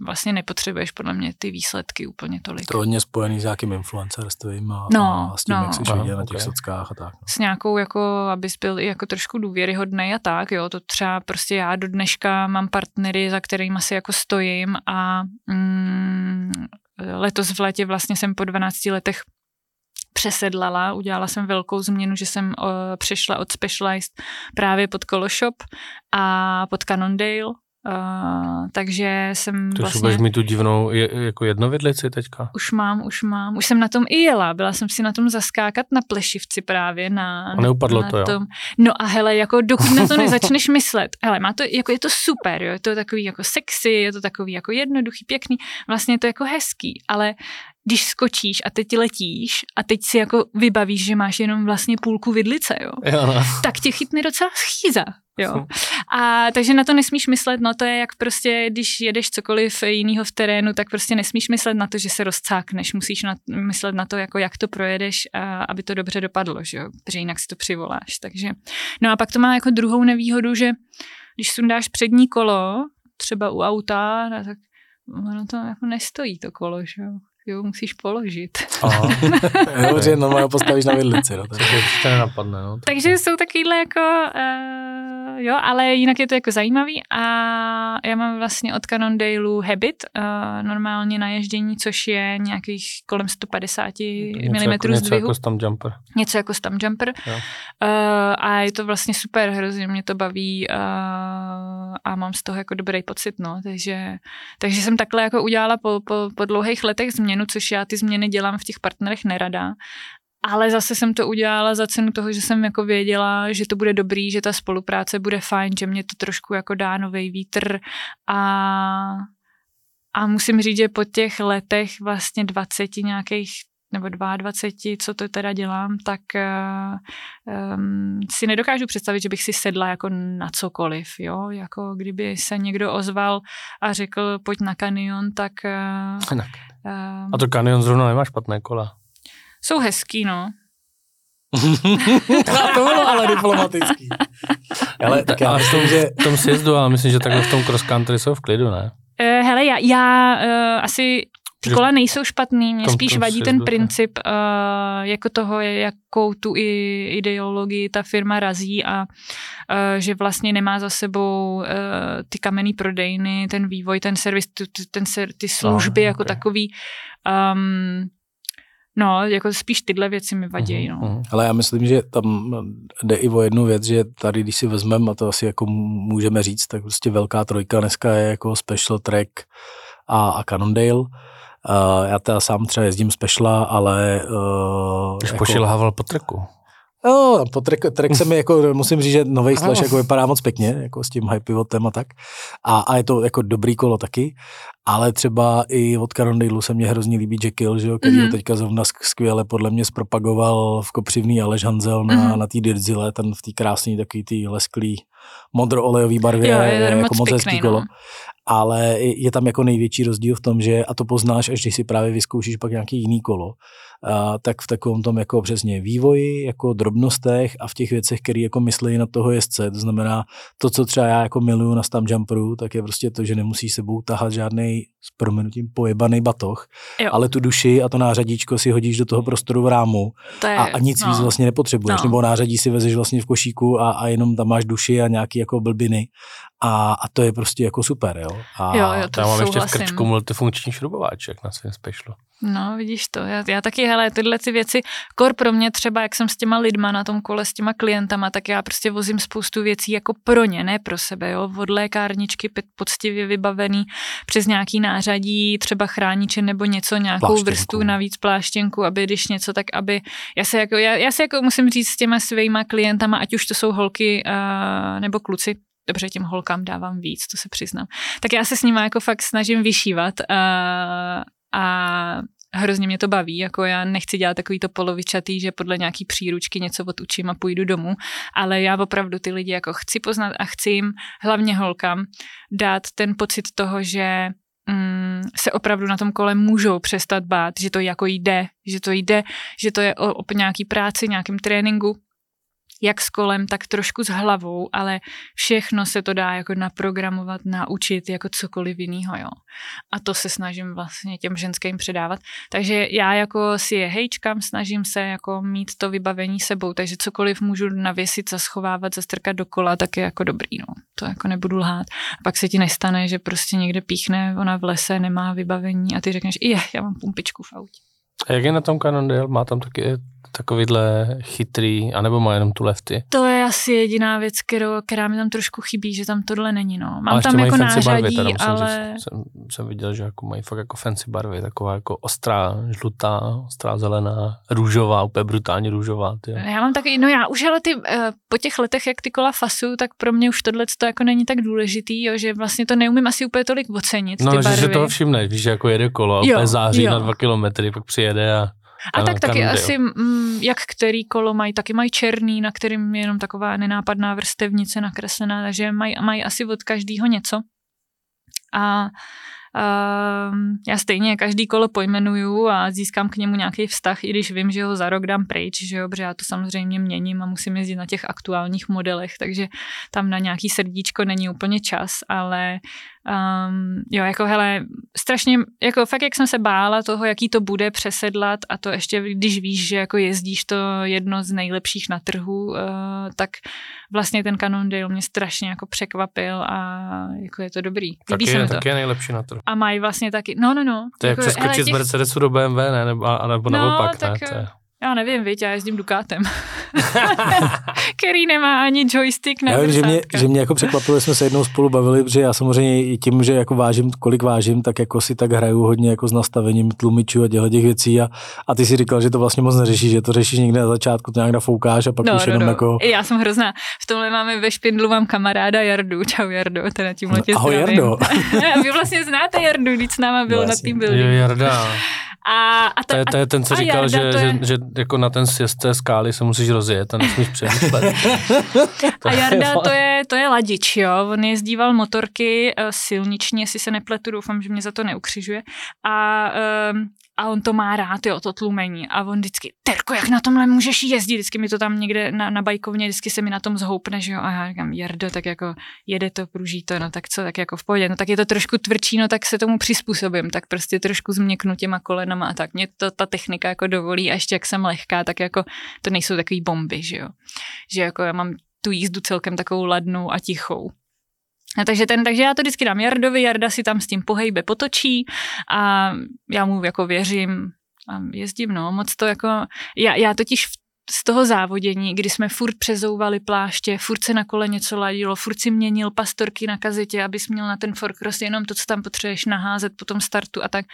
vlastně nepotřebuješ podle mě ty výsledky úplně tolik. To hodně spojený s nějakým influencerstvím a, no, a s tím, no. jak jsi no, viděl na těch okay. sockách a tak. No. S nějakou, jako, abys byl i jako trošku důvěryhodný a tak, jo, to třeba prostě já do dneška mám partnery, za kterými si jako stojím a mm, letos v létě vlastně jsem po 12 letech přesedlala, udělala jsem velkou změnu, že jsem uh, přešla od Specialized právě pod Koloshop a pod Cannondale Uh, takže jsem Ty vlastně... budeš mít tu divnou je, jako jednovidlici teďka? Už mám, už mám. Už jsem na tom i jela. Byla jsem si na tom zaskákat na plešivci právě. Na, a neupadlo na to, jo? Tom. No a hele, jako dokud na to nezačneš myslet. Hele, má to, jako je to super, jo? Je to takový jako sexy, je to takový jako jednoduchý, pěkný. Vlastně je to jako hezký, ale když skočíš a teď letíš a teď si jako vybavíš, že máš jenom vlastně půlku vidlice, jo, jo no. tak tě chytne docela schýza. Jo. A takže na to nesmíš myslet, no to je jak prostě, když jedeš cokoliv jiného v terénu, tak prostě nesmíš myslet na to, že se rozcákneš, musíš na, myslet na to, jako jak to projedeš, a, aby to dobře dopadlo, že jo, protože jinak si to přivoláš, takže. No a pak to má jako druhou nevýhodu, že když sundáš přední kolo, třeba u auta, tak ono to jako nestojí to kolo, že jo jo, musíš položit. Aha. jo, že normálně postavíš na vidlici. No, takže to nenapadne. No, takže jsou takovýhle jako, uh, jo, ale jinak je to jako zajímavý a já mám vlastně od Cannondaleu Habit, uh, normálně na ježdění, což je nějakých kolem 150 mm jako, zdvihu. Něco jako stam jumper. Něco jako stam jumper. Uh, a je to vlastně super, hrozně mě to baví uh, a mám z toho jako dobrý pocit, no, takže, takže jsem takhle jako udělala po, po, po dlouhých letech změnu změnu, což já ty změny dělám v těch partnerech nerada. Ale zase jsem to udělala za cenu toho, že jsem jako věděla, že to bude dobrý, že ta spolupráce bude fajn, že mě to trošku jako dá nový vítr a, a musím říct, že po těch letech vlastně 20 nějakých nebo 22, co to teda dělám, tak um, si nedokážu představit, že bych si sedla jako na cokoliv, jo, jako kdyby se někdo ozval a řekl, pojď na kanion, tak... Uh, uh, a to kanion zrovna nemá špatné kola. Jsou hezký, no. to bylo ale diplomatický. ale tak já myslím, že... V tom sjezdu, ale myslím, že takhle v tom cross country jsou v klidu, ne? Uh, hele, já, já uh, asi ty kola nejsou špatný, mě spíš vadí ten princip uh, jako toho, jakou tu i ideologii ta firma razí a uh, že vlastně nemá za sebou uh, ty kamenný prodejny, ten vývoj, ten servis, ty, ten, ty služby no, jako okay. takový. Um, No, jako spíš tyhle věci mi vadí. Uh-huh, no. Ale já myslím, že tam jde i o jednu věc, že tady, když si vezmeme, a to asi jako můžeme říct, tak prostě velká trojka dneska je jako Special Track a, a Cannondale. Uh, já teda sám třeba jezdím Speciala, ale... Uh, Už jako, pošilhával po treku. No, po track, track se mi jako, musím říct, že nový slash jako vypadá moc pěkně, jako s tím high pivotem a tak. A, a je to jako dobrý kolo taky, ale třeba i od Carondale se mě hrozně líbí Jekyll, že jo, který mm-hmm. ho teďka zrovna skvěle podle mě zpropagoval v kopřivný Aleš Hanzel na, mm-hmm. na té Dirtzile, ten v té krásné takový tý lesklý modro-olejový barvě, jo, je, je jako moc hezký kolo. No ale je tam jako největší rozdíl v tom, že, a to poznáš, až když si právě vyzkoušíš pak nějaký jiný kolo, a, tak v takovém tom jako přesně vývoji, jako drobnostech a v těch věcech, které jako myslí na toho jezdce. To znamená, to, co třeba já jako miluju na stam jumperu, tak je prostě to, že nemusíš sebou tahat žádný s proměnutím pojebaný batoh, jo. ale tu duši a to nářadíčko si hodíš do toho prostoru v rámu to je, a, a nic no. víc vlastně nepotřebuješ. No. Nebo nářadí si vezeš vlastně v košíku a, a jenom tam máš duši a nějaký jako blbiny a, a to je prostě jako super, jo. A jo, jo to já mám souhlasím. ještě v krčku multifunkční šrubováček na svém specialu. No, vidíš to. Já, já taky, hele, tyhle ty věci, kor pro mě třeba, jak jsem s těma lidma na tom kole, s těma klientama, tak já prostě vozím spoustu věcí jako pro ně, ne pro sebe, jo. Od lékárničky poctivě vybavený přes nějaký nářadí, třeba chrániče nebo něco, nějakou pláštěnku. vrstvu navíc pláštěnku, aby když něco, tak aby, já se jako, já, já se jako musím říct s těma svýma klientama, ať už to jsou holky uh, nebo kluci, dobře, těm holkám dávám víc, to se přiznám. Tak já se s nimi jako fakt snažím vyšívat a, a hrozně mě to baví, jako já nechci dělat takový to polovičatý, že podle nějaký příručky něco odučím a půjdu domů, ale já opravdu ty lidi jako chci poznat a chci jim, hlavně holkám, dát ten pocit toho, že mm, se opravdu na tom kole můžou přestat bát, že to jako jde, že to jde, že to je o, o nějaký práci, nějakém tréninku, jak s kolem, tak trošku s hlavou, ale všechno se to dá jako naprogramovat, naučit jako cokoliv jiného, jo. A to se snažím vlastně těm ženským předávat. Takže já jako si je hejčkám, snažím se jako mít to vybavení sebou, takže cokoliv můžu navěsit, zaschovávat, zastrkat do kola, tak je jako dobrý, no. To jako nebudu lhát. A pak se ti nestane, že prostě někde píchne, ona v lese nemá vybavení a ty řekneš, je, já mám pumpičku v autě. A jak je na tom Cannondale? Má tam taky takovýhle chytrý, anebo má jenom tu lefty? To je asi jediná věc, kterou, která mi tam trošku chybí, že tam tohle není. No. Mám tam jako nářadí, barvy, ale... Říct, jsem, jsem, viděl, že jako mají fakt jako fancy barvy, taková jako ostrá, žlutá, ostrá zelená, růžová, úplně brutálně růžová. Ty. Já mám taky, no já už ale ty, uh, po těch letech, jak ty kola fasu, tak pro mě už tohle to jako není tak důležitý, jo, že vlastně to neumím asi úplně tolik ocenit. No, ty že barvy. si toho všimneš, víš, že jako jede kolo a úplně září jo. na dva kilometry, pak přijede a a tak taky asi, m, mm, jak který kolo mají, taky mají černý, na kterým je jenom taková nenápadná vrstevnice nakreslená, takže mají, mají asi od každého něco. A Uh, já stejně každý kolo pojmenuju a získám k němu nějaký vztah, i když vím, že ho za rok dám pryč, že jo, protože já to samozřejmě měním a musím jezdit na těch aktuálních modelech, takže tam na nějaký srdíčko není úplně čas, ale Um, jo, jako hele, strašně, jako fakt, jak jsem se bála toho, jaký to bude přesedlat a to ještě, když víš, že jako jezdíš to jedno z nejlepších na trhu, uh, tak vlastně ten Cannondale mě strašně jako překvapil a jako je to dobrý. Líbí taky, je, taky je nejlepší na trhu. A mají vlastně taky, no, no, no. To je jako, jak přeskočit těch... z Mercedesu do BMW, ne? Nebo, nebo no, naopak, tak, ne? To je... Já nevím, víš, já jezdím Dukátem, který nemá ani joystick na já vím, že mě, že mě jako překvapilo, jsme se jednou spolu bavili, protože já samozřejmě i tím, že jako vážím, kolik vážím, tak jako si tak hraju hodně jako s nastavením tlumičů a těchto těch věcí a, a ty si říkal, že to vlastně moc neřešíš, že to řešíš někde na začátku, to nějak nafoukáš a pak no, už no, jenom no. jako... Já jsem hrozná. V tomhle máme ve Špindlu mám kamaráda Jardu. Čau Jardo, teda tím letě no, Ahoj Jardo. Vy vlastně znáte Jardu, když s náma byl vlastně. na tým byl. Jo, Jarda. A, a to, je, to je ten, co říkal, že, je... že, že, jako na ten sjezd té skály se musíš rozjet a nesmíš přemýšlet. a Jarda to je, to je ladič, jo. On jezdíval motorky uh, silniční, jestli se nepletu, doufám, že mě za to neukřižuje. A um, a on to má rád, jo, to tlumení. A on vždycky, Terko, jak na tomhle můžeš jezdit? Vždycky mi to tam někde na, na bajkovně, vždycky se mi na tom zhoupne, že jo. A já říkám, Jardo, tak jako jede to, pruží to, no tak co, tak jako v pohodě. No tak je to trošku tvrdší, no tak se tomu přizpůsobím, tak prostě trošku změknu těma kolenama a tak. Mě to ta technika jako dovolí a ještě jak jsem lehká, tak jako to nejsou takový bomby, že jo. Že jako já mám tu jízdu celkem takovou ladnou a tichou. A takže, ten, takže já to vždycky dám Jardovi, Jarda si tam s tím pohejbe potočí a já mu jako věřím a jezdím, no, moc to jako, já, já totiž v z toho závodění, kdy jsme furt přezouvali pláště, furt se na kole něco ladilo, furt si měnil pastorky na kazetě, abys měl na ten forkross jenom to, co tam potřebuješ naházet po tom startu a tak,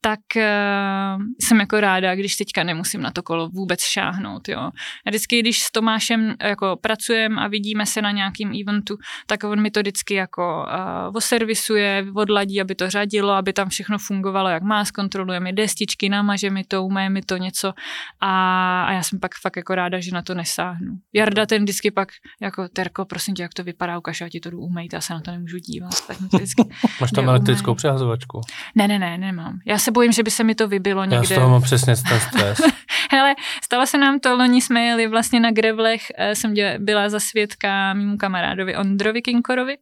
tak uh, jsem jako ráda, když teďka nemusím na to kolo vůbec šáhnout, jo. A vždycky, když s Tomášem jako pracujeme a vidíme se na nějakým eventu, tak on mi to vždycky jako uh, oservisuje, odladí, aby to řadilo, aby tam všechno fungovalo, jak má, zkontroluje mi destičky, namaže mi to, umé mi to něco a, a já jsem pak fakt jako ráda, že na to nesáhnu. Jarda ten vždycky pak jako Terko, prosím tě, jak to vypadá, ukaž, já ti to jdu umejt, já se na to nemůžu dívat. Tak vždycky Máš tam elektrickou přehazovačku? Ne, ne, ne, nemám. Já se bojím, že by se mi to vybilo někde. Já z toho mám přesně ten stres. Hele, stalo se nám to, loni jsme jeli vlastně na grevlech, eh, jsem byla za svědka mimo kamarádovi Ondrovi Kinkorovi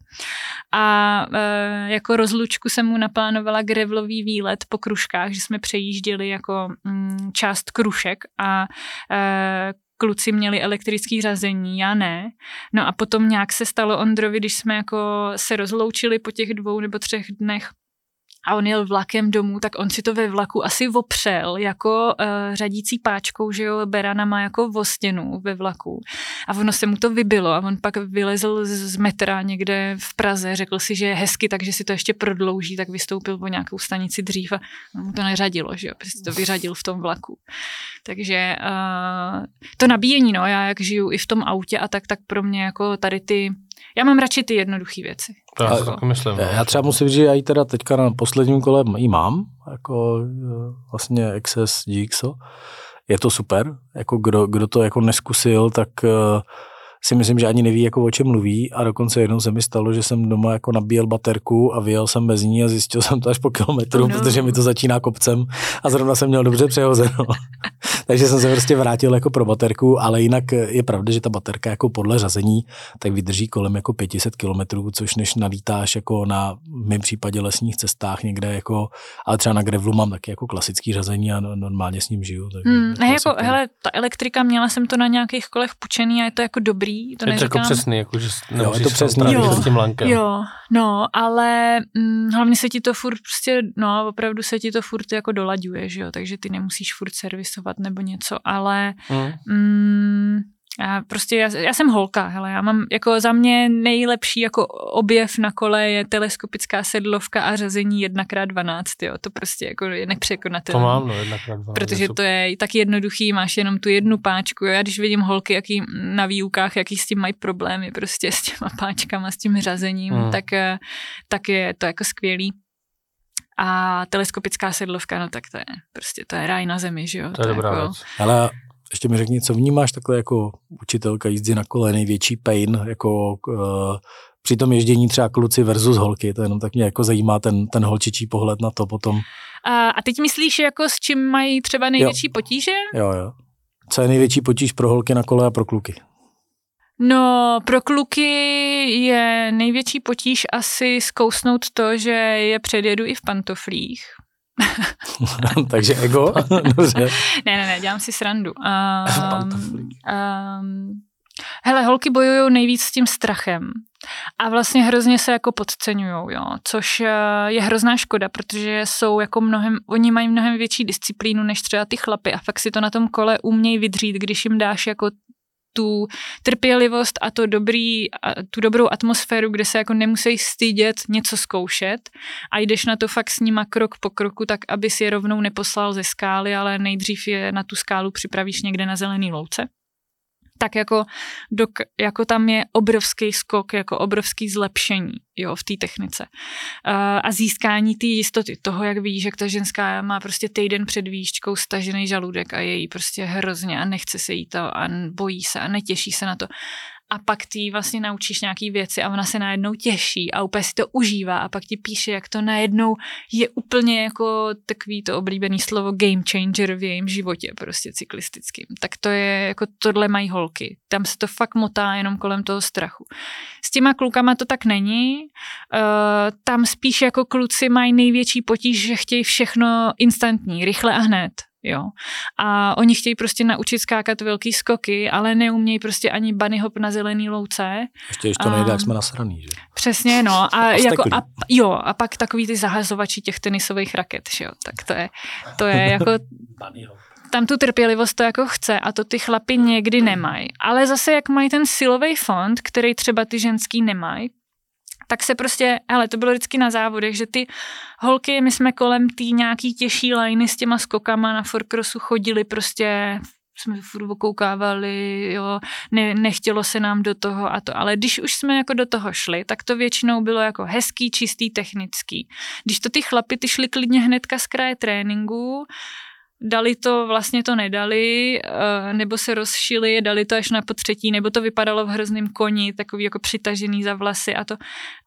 a e, jako rozlučku jsem mu naplánovala grevlový výlet po kruškách, že jsme přejížděli jako mm, část krušek a e, kluci měli elektrický řazení, já ne. No a potom nějak se stalo Ondrovi, když jsme jako se rozloučili po těch dvou nebo třech dnech, a on jel vlakem domů, tak on si to ve vlaku asi opřel jako uh, řadící páčkou, že jo, beranama jako o stěnu ve vlaku. A ono se mu to vybilo a on pak vylezl z metra někde v Praze, řekl si, že je hezky, takže si to ještě prodlouží, tak vystoupil po nějakou stanici dřív a mu to neřadilo, že jo, prostě to vyřadil v tom vlaku. Takže uh, to nabíjení, no, já jak žiju i v tom autě a tak, tak pro mě jako tady ty já mám radši ty jednoduché věci. To já, jako, myslím, no. já třeba musím říct, že já ji teda teďka na posledním kole ji mám, jako eh, vlastně XS GXO. Je to super, jako kdo, kdo to jako neskusil, tak uh, si myslím, že ani neví, jako o čem mluví a dokonce jednou se mi stalo, že jsem doma jako nabíjel baterku a vyjel jsem bez ní a zjistil jsem to až po kilometru, no. protože mi to začíná kopcem a zrovna jsem měl dobře přehozeno. Takže jsem se prostě vrátil jako pro baterku, ale jinak je pravda, že ta baterka jako podle řazení tak vydrží kolem jako 500 kilometrů, což než nalítáš jako na v mém případě lesních cestách někde jako, ale třeba na grevlu mám taky jako klasický řazení a normálně s ním žiju. Takže hmm, ne, jako, hele, ta elektrika, měla jsem to na nějakých kolech pučený a je to jako dobrý dobrý, to je to jako přesný, jako že jo, je to přesný. Jo, s tím lankem. Jo, no, ale hm, hlavně se ti to furt prostě, no, opravdu se ti to furt jako dolaďuje, že jo, takže ty nemusíš furt servisovat nebo něco, ale hmm. hm, já prostě, já, já jsem holka, hele, já mám jako za mě nejlepší jako objev na kole je teleskopická sedlovka a řazení 1x12, jo, to prostě jako je nepřekonatelné. To mám, no, 1x12. Protože to je tak jednoduchý, máš jenom tu jednu páčku, jo, já když vidím holky, jaký na výukách, jaký s tím mají problémy prostě s těma páčkama, s tím řazením, hmm. tak, eh, tak je to jako skvělý. A teleskopická sedlovka, no tak to je prostě, to je ráj na zemi, že jo. To je to dobrá jako, věc. Ale ještě mi řekni, co vnímáš takhle jako učitelka jízdy na kole, největší pain, jako uh, při tom ježdění třeba kluci versus holky, to jenom tak mě jako zajímá ten, ten holčičí pohled na to potom. A, a teď myslíš, jako s čím mají třeba největší jo. potíže? Jo, jo. Co je největší potíž pro holky na kole a pro kluky? No, pro kluky je největší potíž asi zkousnout to, že je předjedu i v pantoflích. Takže ego? ne, ne, ne, dělám si srandu. Um, um, hele, holky bojují nejvíc s tím strachem. A vlastně hrozně se jako podceňují, jo, což eh, je hrozná škoda, protože jsou jako mnohem, oni mají mnohem větší disciplínu než třeba ty chlapy a fakt si to na tom kole umějí vydřít, když jim dáš jako tu trpělivost a to dobrý, a tu dobrou atmosféru, kde se jako nemusí stydět něco zkoušet a jdeš na to fakt s nima krok po kroku, tak aby si je rovnou neposlal ze skály, ale nejdřív je na tu skálu připravíš někde na zelený louce tak jako, dok, jako tam je obrovský skok, jako obrovský zlepšení jo, v té technice. Uh, a získání té jistoty, toho, jak víš, jak ta ženská má prostě týden před výšťkou stažený žaludek a je jí prostě hrozně a nechce se jí to a bojí se a netěší se na to. A pak ty vlastně naučíš nějaký věci a ona se najednou těší a úplně si to užívá a pak ti píše, jak to najednou je úplně jako takový to oblíbený slovo game changer v jejím životě, prostě cyklistickým. Tak to je, jako tohle mají holky. Tam se to fakt motá jenom kolem toho strachu. S těma klukama to tak není. Uh, tam spíš jako kluci mají největší potíž, že chtějí všechno instantní, rychle a hned. Jo. A oni chtějí prostě naučit skákat velký skoky, ale neumějí prostě ani bunny hop na zelený louce. Ještě, ještě to nejde, jak jsme nasraný, že? Přesně, no. A, a, jako, a, jo, a pak takový ty zahazovači těch tenisových raket, že jo. Tak to je, to je jako... tam tu trpělivost to jako chce a to ty chlapi někdy nemají. Ale zase jak mají ten silový fond, který třeba ty ženský nemají, tak se prostě, ale to bylo vždycky na závodech, že ty holky, my jsme kolem té nějaký těžší liny s těma skokama na forkrosu chodili prostě jsme furt okoukávali, jo, ne, nechtělo se nám do toho a to, ale když už jsme jako do toho šli, tak to většinou bylo jako hezký, čistý, technický. Když to ty chlapy, ty šli klidně hnedka z kraje tréninku, dali to, vlastně to nedali, eh, nebo se rozšili, dali to až na potřetí, nebo to vypadalo v hrozném koni, takový jako přitažený za vlasy a to.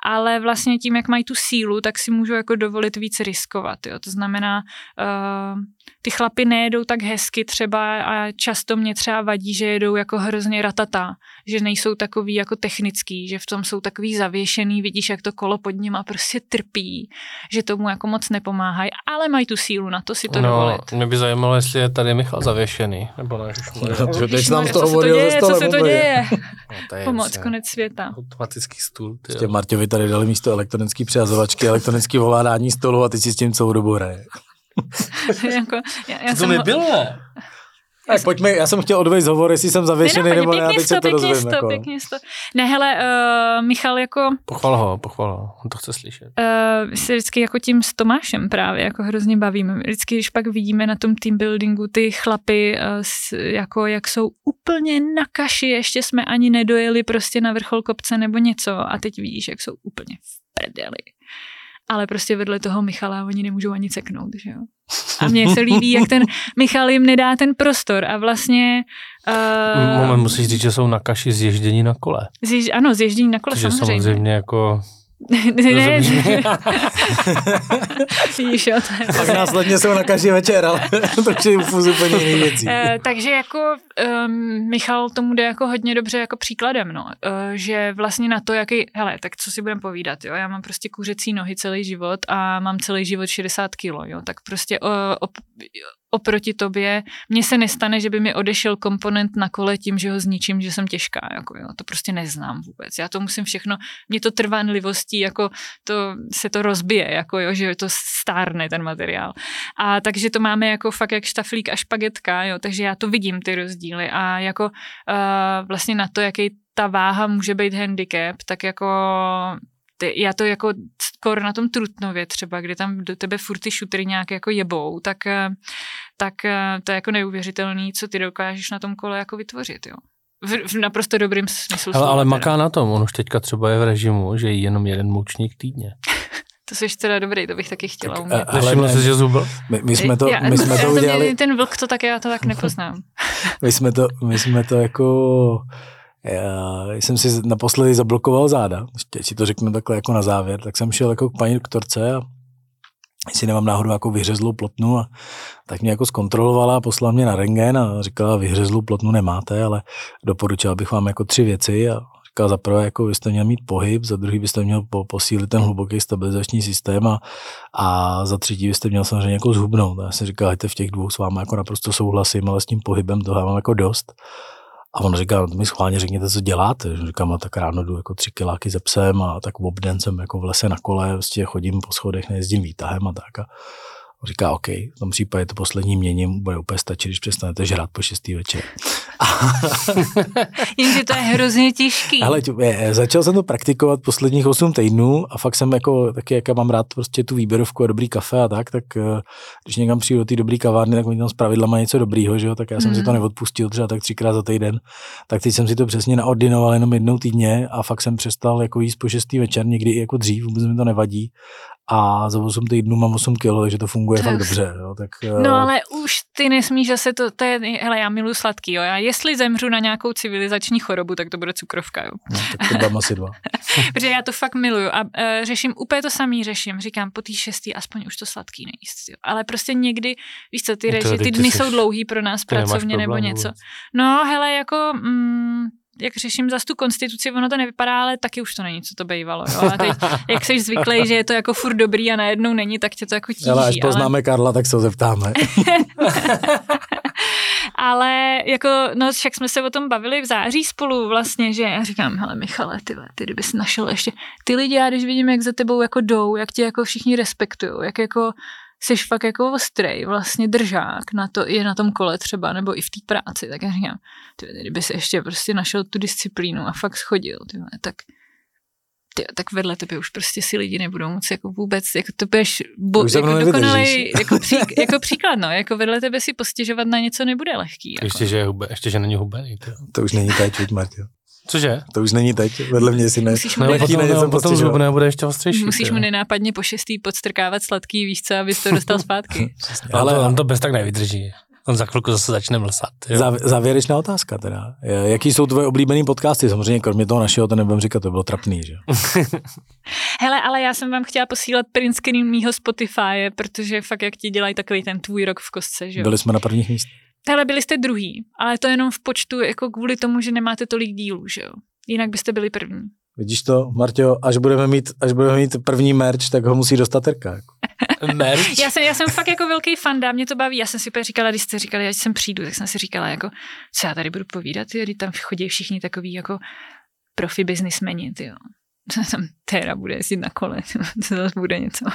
Ale vlastně tím, jak mají tu sílu, tak si můžou jako dovolit víc riskovat. Jo. To znamená, uh, ty chlapy nejedou tak hezky třeba a často mě třeba vadí, že jedou jako hrozně ratata, že nejsou takový jako technický, že v tom jsou takový zavěšený, vidíš, jak to kolo pod nima prostě trpí, že tomu jako moc nepomáhají, ale mají tu sílu na to si to no, dovolit. Mě by zajímalo, jestli je tady Michal zavěšený, nebo ne. No, teď nám to hovoril ze Co se to děje? No, to je Pomoc, konec světa. Automatický stůl. Prostě Marťovi tady dali místo elektronické přihazovačky, elektronické ovládání stolu a ty si s tím celou dobu hraje. jako, já, já to jsem nebylo, ne? Tak pojďme, já jsem chtěl odvést hovor, jestli jsem zavěšený nebo ne, teď se to pěkně sto, jako. pěkně sto. Ne, hele, uh, Michal jako... Pochval ho, pochval ho, on to chce slyšet. Uh, se vždycky jako tím s Tomášem právě jako hrozně bavíme. Vždycky, když pak vidíme na tom team buildingu ty chlapy, uh, s, jako jak jsou úplně na kaši, ještě jsme ani nedojeli prostě na vrchol kopce nebo něco a teď vidíš, jak jsou úplně v prdeli ale prostě vedle toho Michala oni nemůžou ani ceknout, že jo. A mně se líbí, jak ten Michal jim nedá ten prostor a vlastně... Uh, Moment, musíš říct, že jsou na kaši zježdění na kole. Zjež, ano, zježdění na kole, Takže samozřejmě. samozřejmě jako ne, ne, Víš, jo, to je Pak následně jsou na každý večer, ale to je fuz úplně jiný věcí. Uh, takže jako um, Michal tomu jde jako hodně dobře jako příkladem, no. Uh, že vlastně na to, jaký, hele, tak co si budeme povídat, jo, já mám prostě kuřecí nohy celý život a mám celý život 60 kilo, jo, tak prostě uh, op, oproti tobě, mně se nestane, že by mi odešel komponent na kole tím, že ho zničím, že jsem těžká, jako jo, to prostě neznám vůbec. Já to musím všechno, mě to trvanlivostí, jako to se to rozbije, jako jo, že to stárne ten materiál. A takže to máme jako fakt jak štaflík a špagetka, jo, takže já to vidím ty rozdíly a jako uh, vlastně na to, jaký ta váha může být handicap, tak jako ty, já to jako skoro na tom Trutnově třeba, kde tam do tebe furt ty šutry nějak jako jebou, tak, eh, tak eh, to je jako neuvěřitelný, co ty dokážeš na tom kole jako vytvořit, jo. V, v naprosto dobrým smyslu. Ale, ale maká na tom, on už teďka třeba je v režimu, že je jenom jeden moučník týdně. To jsi teda dobrý, to bych taky chtěla umět. Tak, ale ne, že zubl? My, my jsme to, já, my jsme to udělali... Ten vlk to tak, já to tak nepoznám. my jsme to, my jsme to jako já jsem si naposledy zablokoval záda, ještě si to řeknu takhle jako na závěr, tak jsem šel jako k paní doktorce a jestli nemám náhodou jako vyhřezlou plotnu a tak mě jako zkontrolovala, poslala mě na rengen a říkala, vyhřezlou plotnu nemáte, ale doporučila bych vám jako tři věci a říkala, za prvé, jako byste měl mít pohyb, za druhý byste měl posílit ten hluboký stabilizační systém a, a za třetí byste měl samozřejmě jako zhubnout. A já jsem říkal, v těch dvou s vámi jako naprosto souhlasím, ale s tím pohybem toho mám jako dost. A on říká, no, mi schválně řekněte, co děláte. Říkám, a tak ráno jdu jako tři kiláky ze psem a tak obden jsem jako v lese na kole, vlastně chodím po schodech, nejezdím výtahem a tak. A říká, OK, v tom případě to poslední měním bude úplně stačit, když přestanete žrát po šestý večer. Jenže to je hrozně těžký. Ale začal jsem to praktikovat posledních 8 týdnů a fakt jsem jako taky, jak mám rád prostě tu výběrovku a dobrý kafe a tak, tak eh, když někam přijdu do té dobrý kavárny, tak oni tam z pravidla mají něco dobrýho, že jo, tak já jsem mm. si to neodpustil třeba tak třikrát za týden. Tak teď jsem si to přesně naordinoval jenom jednou týdně a fakt jsem přestal jako jíst po šestý večer, někdy i jako dřív, vůbec mi to nevadí a za 8 týdnů mám 8 kilo, takže to funguje fakt dobře. Jo, tak, no ale už ty nesmíš zase to, to je, hele, já miluji sladký, jo, já jestli zemřu na nějakou civilizační chorobu, tak to bude cukrovka, jo. No, tak to dám asi dva. Protože já to fakt miluju a uh, řeším úplně to samý řeším, říkám po té šestý aspoň už to sladký nejíst, jo. ale prostě někdy, víš co, ty, reži, ty dny jsou dlouhý pro nás pracovně nebo něco. No hele, jako... Mm, jak řeším zase tu konstituci, ono to nevypadá, ale taky už to není, co to bývalo. Jo? A teď, jak jsi zvyklý, že je to jako furt dobrý a najednou není, tak tě to jako tíží. Ale až poznáme ale... Karla, tak se ho zeptáme. ale jako, no však jsme se o tom bavili v září spolu vlastně, že já říkám, hele Michale, ty, ty kdybys našel ještě ty lidi, já když vidím, jak za tebou jako jdou, jak tě jako všichni respektují, jak jako jsi fakt jako ostrej, vlastně držák na to, je na tom kole třeba, nebo i v té práci, tak já říkám, ty, kdyby si ještě prostě našel tu disciplínu a fakt schodil, ty, tak ty, tak vedle tebe už prostě si lidi nebudou moc jako vůbec, jako to budeš bo, jako dokonalý, jako, pří, jako příklad, no, jako vedle tebe si postěžovat na něco nebude lehký. Jako. Ještě, že je hube, ještě, že není hubený. To. to už není teď, Martě. Cože? To už není teď, vedle mě si ne. Musíš mu potom, ne, potom bude ještě ostřejší. Musíš mu nenápadně po šestý podstrkávat sladký víšce, abys to dostal zpátky. Ale on to bez tak nevydrží. On za chvilku zase začne mlsat. Jo? Závěrečná otázka teda. Jaký jsou tvoje oblíbený podcasty? Samozřejmě kromě toho našeho, to nebudem říkat, to bylo trapný, že Hele, ale já jsem vám chtěla posílat print screen mýho Spotify, protože fakt jak ti dělají takový ten tvůj rok v kostce, že Byli jsme na prvních místech. Hele, byli jste druhý, ale to jenom v počtu, jako kvůli tomu, že nemáte tolik dílů, že jo? Jinak byste byli první. Vidíš to, Marťo, až budeme mít, až budeme mít první merch, tak ho musí dostat Terka. Jako. merch? Já jsem, já jsem fakt jako velký fanda, mě to baví. Já jsem si úplně říkala, když jste říkali, ať sem přijdu, tak jsem si říkala, jako, co já tady budu povídat, když tam chodí všichni takový jako profi biznismeni, jo. Tam Tera bude jezdit na kole, to zase bude něco.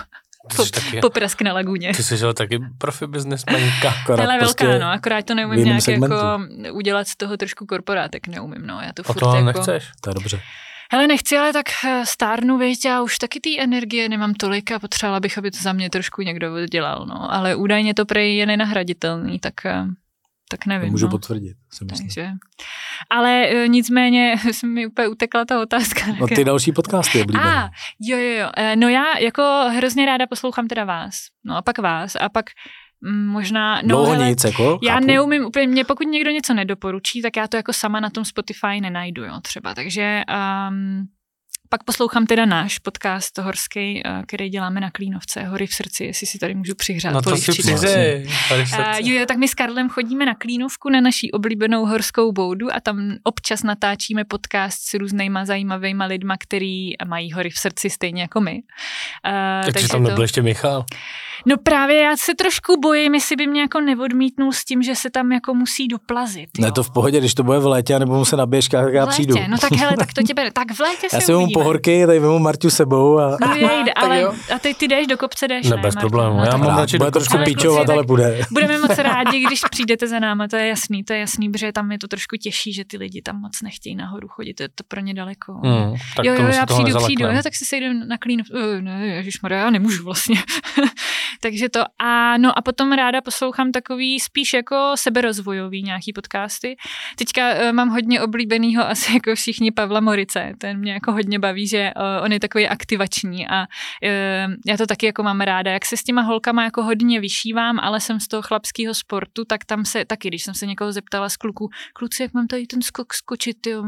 Po, taky, poprasky na laguně. Ty jsi žil taky profi biznesmenka. Ale velká, prostě no, akorát to neumím nějak segmentu. jako udělat z toho trošku korporátek, neumím, no. Já to furt to jako... nechceš? To je dobře. Hele, nechci, ale tak eh, stárnu, věď, já už taky té energie nemám tolik a potřebovala bych, aby to za mě trošku někdo dělal, no. Ale údajně to prej je nenahraditelný, tak eh, tak nevím. To můžu no. potvrdit, si myslím. Takže. Ale e, nicméně se mi úplně utekla ta otázka. No ty další podcasty oblíbené. A, jo, jo, jo. E, no já jako hrozně ráda poslouchám teda vás. No a pak vás. A pak mm, možná... No, Dlouho hele, nic, jako? Já chápu. neumím úplně, mě pokud někdo něco nedoporučí, tak já to jako sama na tom Spotify nenajdu, jo, třeba. Takže um, pak poslouchám teda náš podcast horský, eh, který děláme na Klínovce, Hory v srdci, jestli si tady můžu přihřát. No to si přihřej. Uh, jo, tak my s Karlem chodíme na Klínovku, na naší oblíbenou horskou boudu a tam občas natáčíme podcast s různýma zajímavými lidma, který mají hory v srdci stejně jako my. Uh, takže tam nebyl to... ještě Michal? No právě já se trošku bojím, jestli by mě jako neodmítnul s tím, že se tam jako musí doplazit. Jo. Ne, to v pohodě, když to bude v létě, nebo mu se na běžkách, tak já přijdu. No tak hele, tak to tě bere. Tak v létě já si vezmu pohorky, tady vezmu Marťu sebou. A... No jejde, ale a ty, ty jdeš do kopce, jdeš, ne? bez problémů. No, já mám radši bude trošku píčovat, ale bude. Budeme moc rádi, když přijdete za náma, to je jasný, to je jasný, protože tam je to trošku těžší, že ty lidi tam moc nechtějí nahoru chodit, to je to pro ně daleko. Mm, tak jo, jo, já přijdu, přijdu, jo, tak si sejdem na klín. Uh, ne, ježišmarja, já nemůžu vlastně. Takže to. A no a potom ráda poslouchám takový spíš jako seberozvojový nějaký podcasty. Teďka uh, mám hodně oblíbenýho asi jako všichni Pavla Morice. Ten mě jako hodně baví, že uh, on je takový aktivační a uh, já to taky jako mám ráda. Jak se s těma holkama jako hodně vyšívám, ale jsem z toho chlapského sportu, tak tam se taky, když jsem se někoho zeptala z kluku, kluci, jak mám tady ten skok skočit, jo.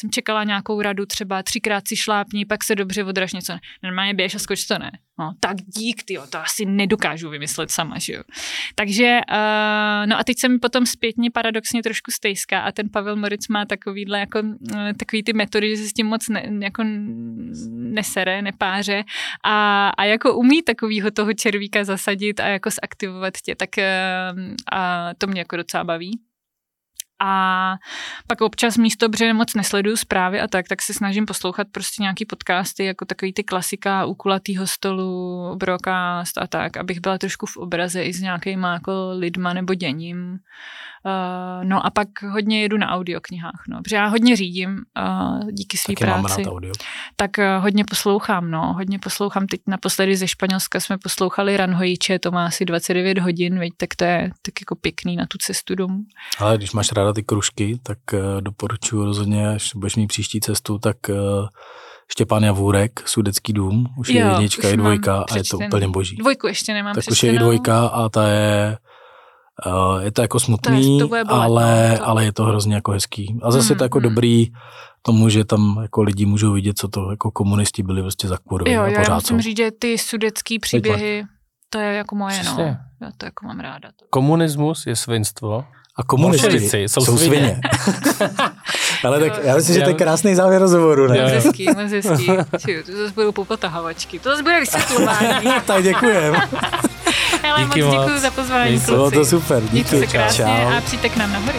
Jsem čekala nějakou radu, třeba třikrát si šlápni, pak se dobře odraž něco. Normálně běž a skoč to ne. No, tak dík, ty, to asi nedokážu vymyslet sama, že jo. Takže, uh, no a teď jsem potom zpětně paradoxně trošku stejská a ten Pavel Moritz má takovýhle jako, takový ty metody, že se s tím moc ne, jako nesere, nepáře a, a jako umí takovýho toho červíka zasadit a jako zaktivovat tě, tak uh, a to mě jako docela baví a pak občas místo, protože moc nesleduju zprávy a tak, tak se snažím poslouchat prostě nějaký podcasty, jako takový ty klasika u kulatýho stolu, broadcast a tak, abych byla trošku v obraze i s nějakýma jako lidma nebo děním. Uh, no a pak hodně jedu na audioknihách, no, protože já hodně řídím uh, díky své práci. Tak uh, hodně poslouchám, no, hodně poslouchám. Teď naposledy ze Španělska jsme poslouchali Ranhojiče, to má asi 29 hodin, veď, tak to je tak jako pěkný na tu cestu domů. Ale když máš ráda ty kružky, tak uh, doporučuji rozhodně, až budeš mít příští cestu, tak uh, Štěpán Javůrek, Sudecký dům, už je jednička, je dvojka a je to úplně boží. Dvojku ještě nemám Tak už je i dvojka a ta je Uh, je to jako smutný, to je, to ale, no, to... ale je to hrozně jako hezký. A zase mm, je to jako mm. dobrý tomu, že tam jako lidi můžou vidět, co to jako komunisti byli prostě za kurvy. Jo, a pořád já musím říct, že ty sudecký příběhy, to je jako moje, Přesně. no. Já to jako mám ráda. Komunismus je svinstvo. A komunisti jsou, jsou svině. Ale tak já myslím, že to je krásný závěr rozhovoru, ne? Moc hezký, moc hezký. To zase budou popotahavačky. To zase bude vysvětlování. tak děkujem. Hele, Díky moc děkuji za pozvání, Bylo to super. Díky. Mějte se krásně Čau. a přijďte k nám na hory.